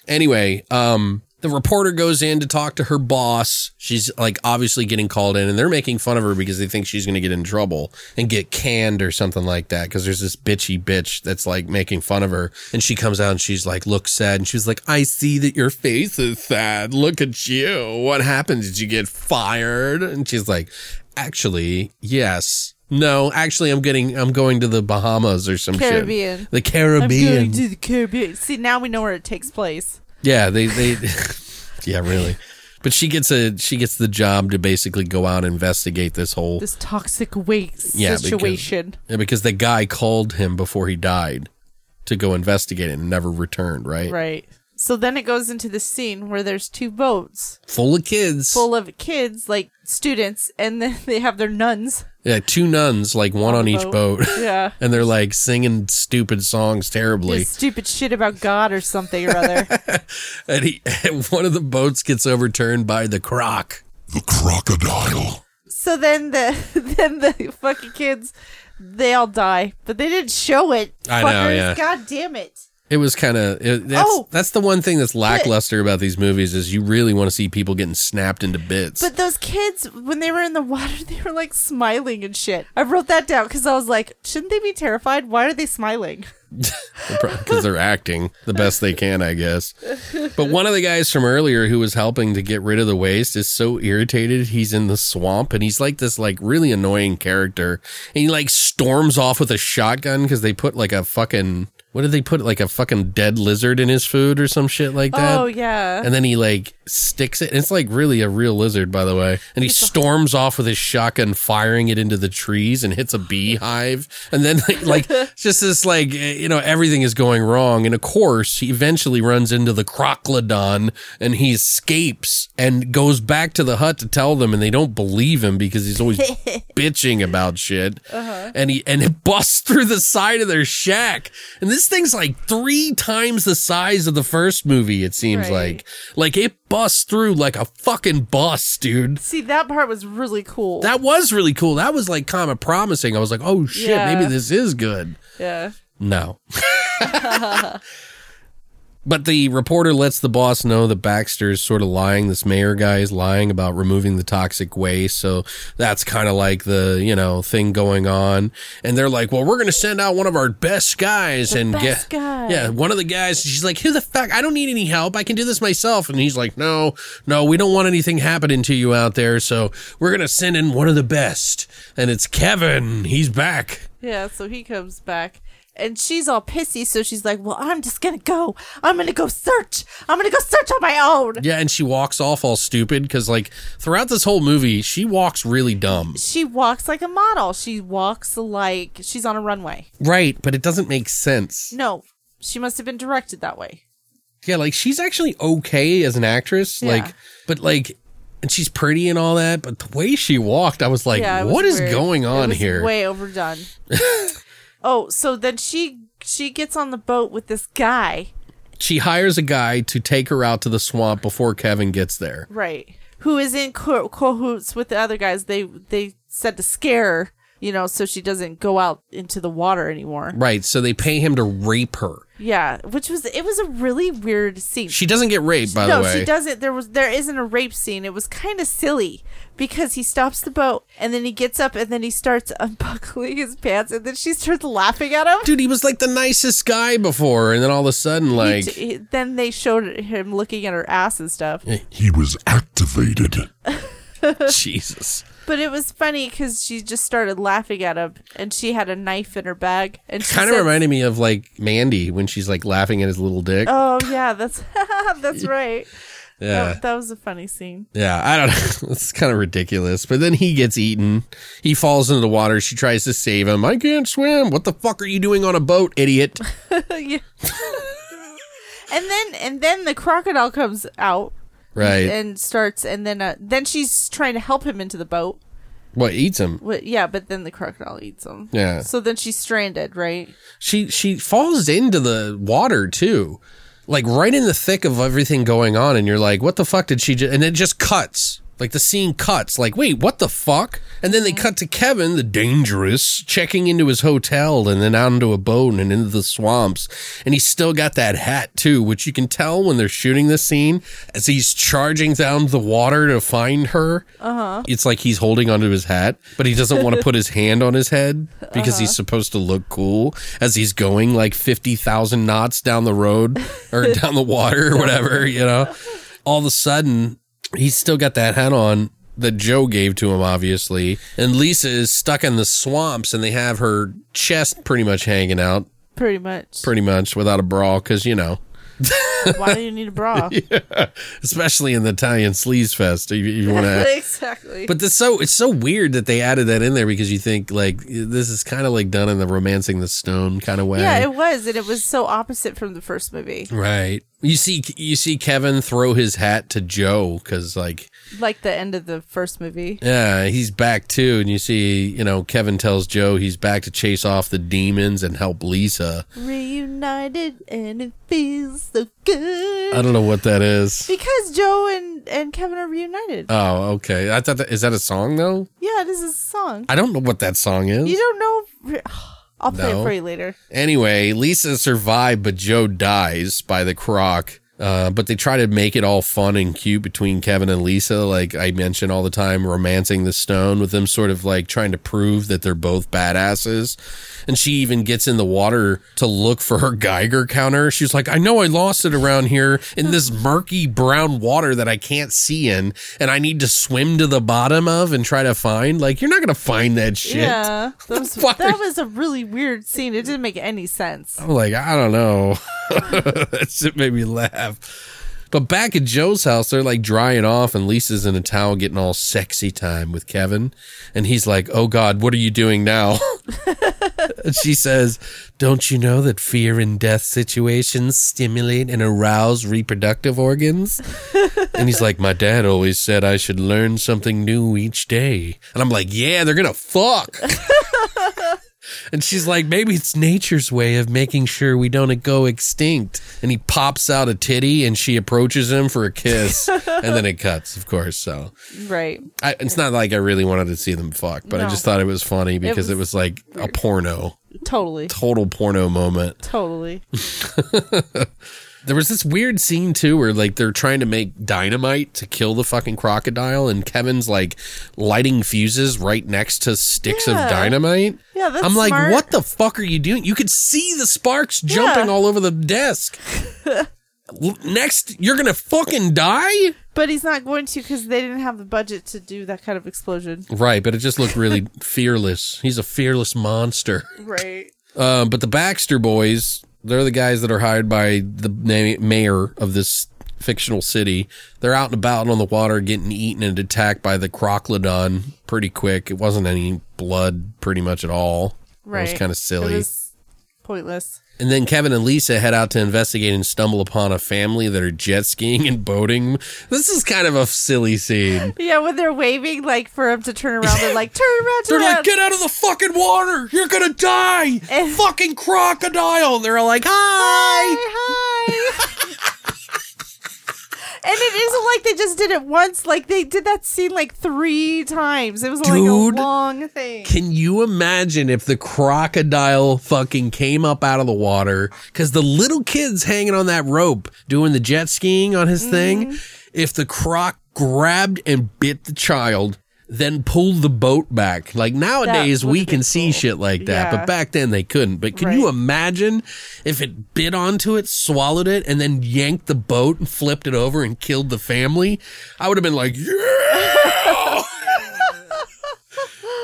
anyway um the reporter goes in to talk to her boss. She's like obviously getting called in and they're making fun of her because they think she's going to get in trouble and get canned or something like that. Cause there's this bitchy bitch that's like making fun of her. And she comes out and she's like, looks sad. And she's like, I see that your face is sad. Look at you. What happened? Did you get fired? And she's like, actually, yes. No, actually, I'm getting, I'm going to the Bahamas or some Caribbean. shit. The I'm Caribbean. going to the Caribbean. See, now we know where it takes place. Yeah, they they Yeah, really. But she gets a she gets the job to basically go out and investigate this whole This toxic waste Yeah, because- situation. Yeah, because the guy called him before he died to go investigate it and never returned, right? Right. So then it goes into the scene where there's two boats Full of kids. full of kids, like students, and then they have their nuns. Yeah, two nuns, like one on, the each boat. boat. Yeah. and they're like singing stupid songs terribly. This stupid shit about God or something or other. And he and one of the boats gets overturned by the croc. The crocodile. so then the then the fucking kids they all die, but they didn't show it. I know, yeah. God damn it. It was kind of that's Oh. that's the one thing that's lackluster about these movies is you really want to see people getting snapped into bits. But those kids, when they were in the water, they were like smiling and shit. I wrote that down because I was like, shouldn't they be terrified? Why are they smiling? because they're acting the best they can, I guess. But one of the guys from earlier who was helping to get rid of the waste is so irritated. He's in the swamp and he's like this like really annoying character. And he like storms off with a shotgun because they put like a fucking what did they put like a fucking dead lizard in his food or some shit like that. Oh yeah. And then he like sticks it. It's like really a real lizard, by the way. And he storms off with his shotgun, firing it into the trees and hits a beehive. And then like just this like you know everything is going wrong. And of course, he eventually runs into the crocodon and he escapes and goes back to the hut to tell them, and they don't believe him because he's always bitching about shit. Uh-huh. And he and it busts through the side of their shack. And this thing's like three times the size of the first movie. It seems Right. like like it busts through like a fucking bus, dude. See, that part was really cool. That was really cool. That was like kind of promising. I was like, oh shit, Yeah. maybe this is good. yeah. No. but the reporter lets the boss know that Baxter is sort of lying. This mayor guy is lying about removing the toxic waste. So that's kind of like the, you know, thing going on. And they're like, well, we're going to send out one of our best guys and best get, guy. yeah, one of the guys. She's like, who the fuck? I don't need any help. I can do this myself. And he's like, no, no, we don't want anything happening to you out there. So we're going to send in one of the best. And it's Kevin. He's back. Yeah, so he comes back. And she's all pissy, so she's like, Well, I'm just gonna go. I'm gonna go search. I'm gonna go search on my own. Yeah, and she walks off all stupid because, like, throughout this whole movie, she walks really dumb. She walks like a model. She walks like she's on a runway. Right, but it doesn't make sense. No, she must have been directed that way. Yeah, like, she's actually okay as an actress. Yeah. Like, but, like, and she's pretty and all that, but the way she walked, I was like, yeah, was what is weird. going on here? Way overdone. oh, so then she she gets on the boat with this guy, she hires a guy to take her out to the swamp before Kevin gets there. right? Who is in co- cahoots with the other guys? They they said to scare her, you know, so she doesn't go out into the water anymore. Right, so they pay him to rape her. Yeah, which was it was a really weird scene. She doesn't get raped, by no, the way. No, she doesn't. There was there isn't a rape scene. It was kind of silly because he stops the boat and then he gets up and then he starts unbuckling his pants and then she starts laughing at him. Dude, he was like the nicest guy before, and then all of a sudden, like, t- he- then they showed him looking at her ass and stuff. He was activated. Jesus. But it was funny because she just started laughing at him and she had a knife in her bag and she Kind of reminded me of like Mandy when she's like laughing at his little dick. Oh yeah, that's that's right. Yeah. That, that was a funny scene. Yeah, I don't know. It's kind of ridiculous. But then he gets eaten. He falls into the water. She tries to save him. I can't swim. What the fuck are you doing on a boat, idiot? yeah. and then and then the crocodile comes out Right. and starts and then uh, then she's trying to help him into the boat. what eats him? Wh- yeah, but then the crocodile eats him. Yeah. So then she's stranded, right? She she falls into the water too. Like right in the thick of everything going on and you're like, "What the fuck did she just And it just cuts. Like the scene cuts, like, wait, what the fuck? And then they cut to Kevin, the dangerous, checking into his hotel and then out into a boat and into the swamps. And he's still got that hat too, which you can tell when they're shooting this scene as he's charging down the water to find her. Uh-huh. It's like he's holding onto his hat, but he doesn't want to put his hand on his head because he's supposed to look cool as he's going like 50,000 knots down the road or down the water or whatever, you know? All of a sudden, he's still got that hat on that Joe gave to him, obviously. And Lisa is stuck in the swamps and they have her chest pretty much hanging out, Pretty much. pretty much without a bra, because, you know, Why do you need a bra? especially in the Italian sleaze fest, you, you want to. exactly. But this so it's so weird that they added that in there because you think like this is kind of like done in the romancing the stone kind of way. yeah, it was, and it was so opposite from the first movie. right. You see, you see Kevin throw his hat to Joe because like Like the end of the first movie. Yeah, he's back too. And you see, you know, Kevin tells Joe he's back to chase off the demons and help Lisa. Reunited, and it feels so good. I don't know what that is. Because Joe and, and Kevin are reunited. Oh, okay. I thought that is that a song though? yeah, this is a song. I don't know what that song is. You don't know? I'll play No. it for you later. Anyway, Lisa survived, but Joe dies by the croc. Uh, but they try to make it all fun and cute between Kevin and Lisa, like I mention all the time, romancing the stone with them sort of like trying to prove that they're both badasses. And she even gets in the water to look for her Geiger counter. She's like, I know I lost it around here in this murky brown water that I can't see in, and I need to swim to the bottom of and try to find. Like, you're not going to find that shit. Yeah, that was, that was a really weird scene. It didn't make any sense. I'm like, I don't know. that shit made me laugh. But back at Joe's house, they're like drying off, and Lisa's in a towel getting all sexy time with Kevin. And he's like, Oh God, what are you doing now? she says, Don't you know that fear and death situations stimulate and arouse reproductive organs? and he's like, My dad always said I should learn something new each day. And I'm like, Yeah, they're gonna fuck. And she's like, maybe it's nature's way of making sure we don't go extinct. And he pops out a titty and she approaches him for a kiss. and then it cuts, of course. So Right. I, it's not like I really wanted to see them fuck, but I just thought it was funny because it was was, like a porno, Totally. total porno moment. Totally. There was this weird scene too where like they're trying to make dynamite to kill the fucking crocodile and Kevin's like lighting fuses right next to sticks Yeah. of dynamite. Yeah, that's I'm like, smart. what the fuck are you doing? You could see the sparks jumping Yeah. all over the desk. Next, you're gonna fucking die? But he's not going to because they didn't have the budget to do that kind of explosion. Right, but it just looked really fearless. He's a fearless monster. Right. Uh, but the Baxter boys, they're the guys that are hired by the mayor of this fictional city. They're out and about on the water getting eaten and attacked by the crocodon pretty quick. It wasn't any blood pretty much at all. Right. It was kind of silly. It was pointless. And then Kevin and Lisa head out to investigate and stumble upon a family that are jet skiing and boating. This is kind of a silly scene. Yeah, when they're waving like for him to turn around, they're like, "Turn around, They're turn like, around." get out of the fucking water! You're gonna die! And- fucking crocodile! And They're all like, hi! hi. and it isn't like they just did it once. Like they did that scene like three times. It was like Dude. a long thing. Can you imagine if the crocodile fucking came up out of the water? Because the little kid's hanging on that rope doing the jet skiing on his thing. Mm-hmm. If the croc grabbed and bit the child, then pulled the boat back. Like nowadays, we can see cool. shit like that, Yeah. but back then they couldn't. But can you imagine if it bit onto it, swallowed it, and then yanked the boat and flipped it over and killed the family? I would have been like, yeah!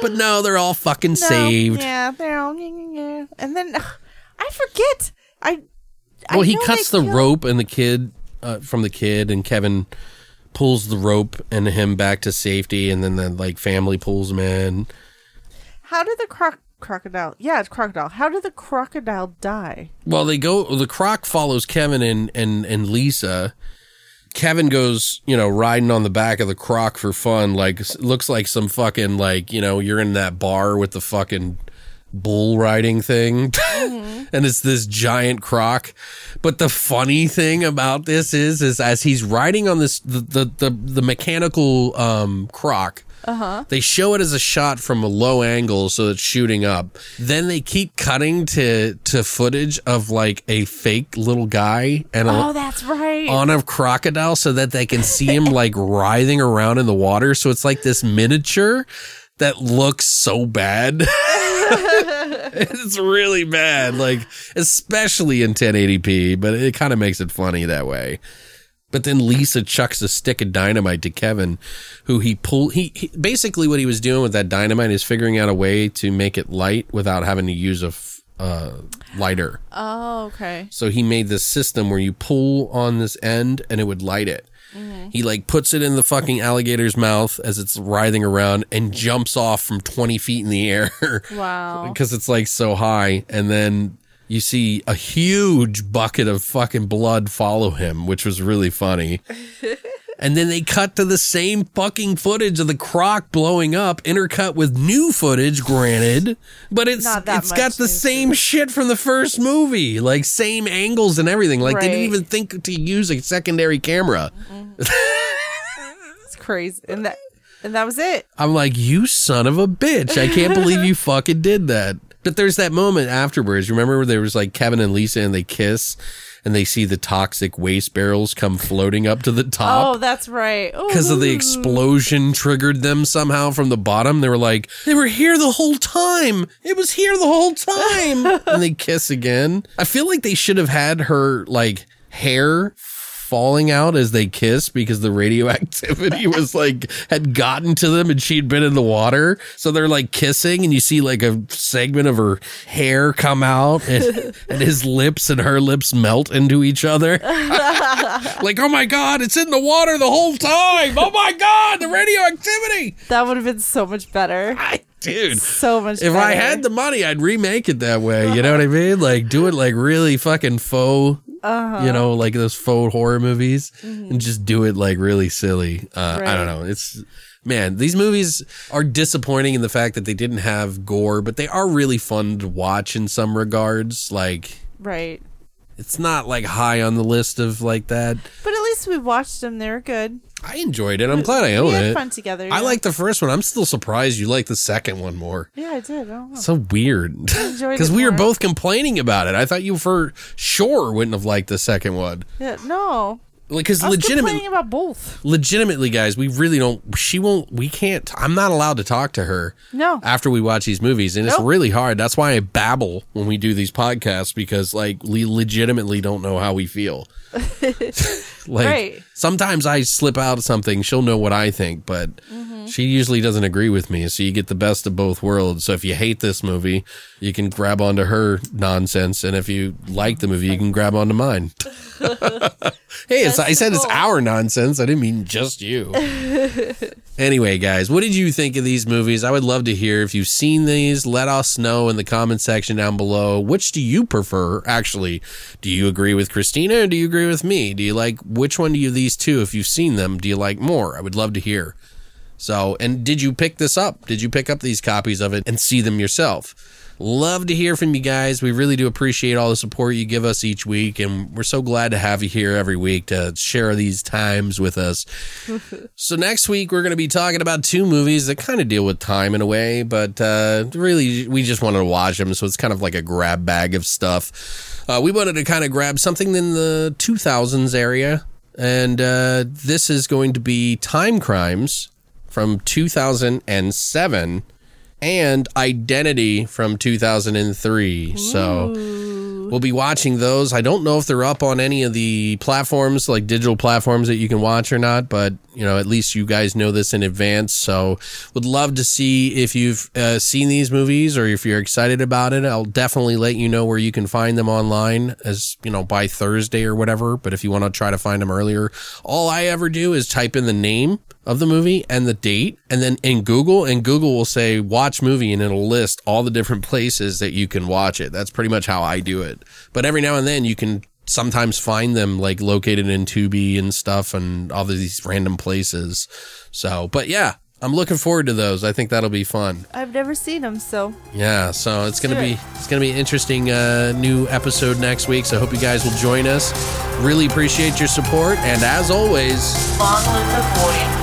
but no, they're all fucking No, saved. Yeah, they're all yeah. And then ugh, I forget. I I Well, he cuts the kill- rope and the kid uh, from the kid, and Kevin pulls the rope and him back to safety, and then the like family pulls him in. How did the croc crocodile? Yeah, it's crocodile. How did the crocodile die? Well, they go. The croc follows Kevin and and and Lisa. Kevin goes, you know, riding on the back of the croc for fun. Like, looks like some fucking like, you know, you're in that bar with the fucking bull riding thing, and it's this giant croc. But the funny thing about this is, is as he's riding on this the the the, the mechanical um, croc. Uh-huh. They show it as a shot from a low angle, so it's shooting up. Then they keep cutting to to footage of like a fake little guy and a, Oh, that's right. on a crocodile so that they can see him like writhing around in the water. So it's like this miniature that looks so bad. it's really bad, like especially in 1080p, but it kind of makes it funny that way. But then Lisa chucks a stick of dynamite to Kevin, who he pull. He, he basically what he was doing with that dynamite is figuring out a way to make it light without having to use a f- uh, lighter. oh, okay. So he made this system where you pull on this end and it would light it. Mm-hmm. He like puts it in the fucking alligator's mouth as it's writhing around and jumps off from 20 feet in the air. Wow. because it's like so high. And then you see a huge bucket of fucking blood follow him, which was really funny. And then they cut to the same fucking footage of the croc blowing up, intercut with new footage, granted, but it's it's got the same shit from the first movie, like same angles and everything. Like they didn't even think to use a secondary camera. It's crazy. And that and that was it. I'm like, you son of a bitch! I can't believe you fucking did that. But there's that moment afterwards. Remember where there was like Kevin and Lisa and they kiss, and they see the toxic waste barrels come floating up to the top. Oh, that's right. because of the explosion triggered them somehow from the bottom. They were like, they were here the whole time. It was here the whole time. and they kiss again. I feel like they should have had her like hair falling out as they kiss because the radioactivity was like had gotten to them and she'd been in the water. So they're like kissing and you see like a segment of her hair come out and, and his lips and her lips melt into each other. like, oh my God, it's in the water the whole time. Oh my God, the radioactivity. That would have been so much better. I, dude, So much if better. I had the money, I'd remake it that way. You know what I mean? Like, do it like really fucking faux, Uh-huh. you know, like those faux horror movies Mm-hmm. and just do it like really silly. Uh, I don't know. It's, man, these movies are disappointing in the fact that they didn't have gore, but they are really fun to watch in some regards. Like, Right. It's not like high on the list of like that. But at least we watched them. They were good. I enjoyed it. I'm glad I own we had it. fun together. I yeah. like the first one. I'm still surprised you like the second one more. Yeah, I did. I don't know. So weird. enjoyed Because it we were more. both complaining about it. I thought you for sure wouldn't have liked the second one. Yeah, no. Because was about both. legitimately, guys, we really don't. She won't. We can't. I'm not allowed to talk to her. No. After we watch these movies, and it's really hard. That's why I babble when we do these podcasts because, like, we legitimately don't know how we feel. like Right. Sometimes I slip out of something, she'll know what I think, but she usually doesn't agree with me. So you get the best of both worlds. So if you hate this movie, you can grab onto her nonsense, and if you like the movie, you can grab onto mine. hey, it's, I said it's our nonsense. I didn't mean just you. Anyway, guys, what did you think of these movies? I would love to hear if you've seen these. Let us know in the comment section down below. Which do you prefer? Actually, do you agree with Christina or do you agree with me? Do you like which one do you these two? If you've seen them, do you like more? I would love to hear. So, and did you pick this up? Did you pick up these copies of it and see them yourself? Love to hear from you guys. We really do appreciate all the support you give us each week, and we're so glad to have you here every week to share these times with us. so, next week, we're going to be talking about two movies that kind of deal with time in a way, but uh, really, we just wanted to watch them, so it's kind of like a grab bag of stuff. Uh, we wanted to kind of grab something in the 2000s area, and uh, this is going to be Timecrimes from 2007 and Identity from 2003. So we'll be watching those. I don't know if they're up on any of the platforms, like digital platforms that you can watch or not, but you know, at least you guys know this in advance. So would love to see if you've uh, seen these movies or if you're excited about it. I'll definitely let you know where you can find them online as, you know, by Thursday or whatever. But if you want to try to find them earlier, all I ever do is type in the name of the movie and the date and then in Google and Google will say watch movie and it'll list all the different places that you can watch it. That's pretty much how I do it. But every now and then you can sometimes find them like located in Tubi and stuff and all these random places. So, but yeah, I'm looking forward to those. I think that'll be fun. I've never seen them, so Yeah, so it's gonna be it's gonna be an interesting uh, new episode next week. So I hope you guys will join us. Really appreciate your support, and as always, Long live the void.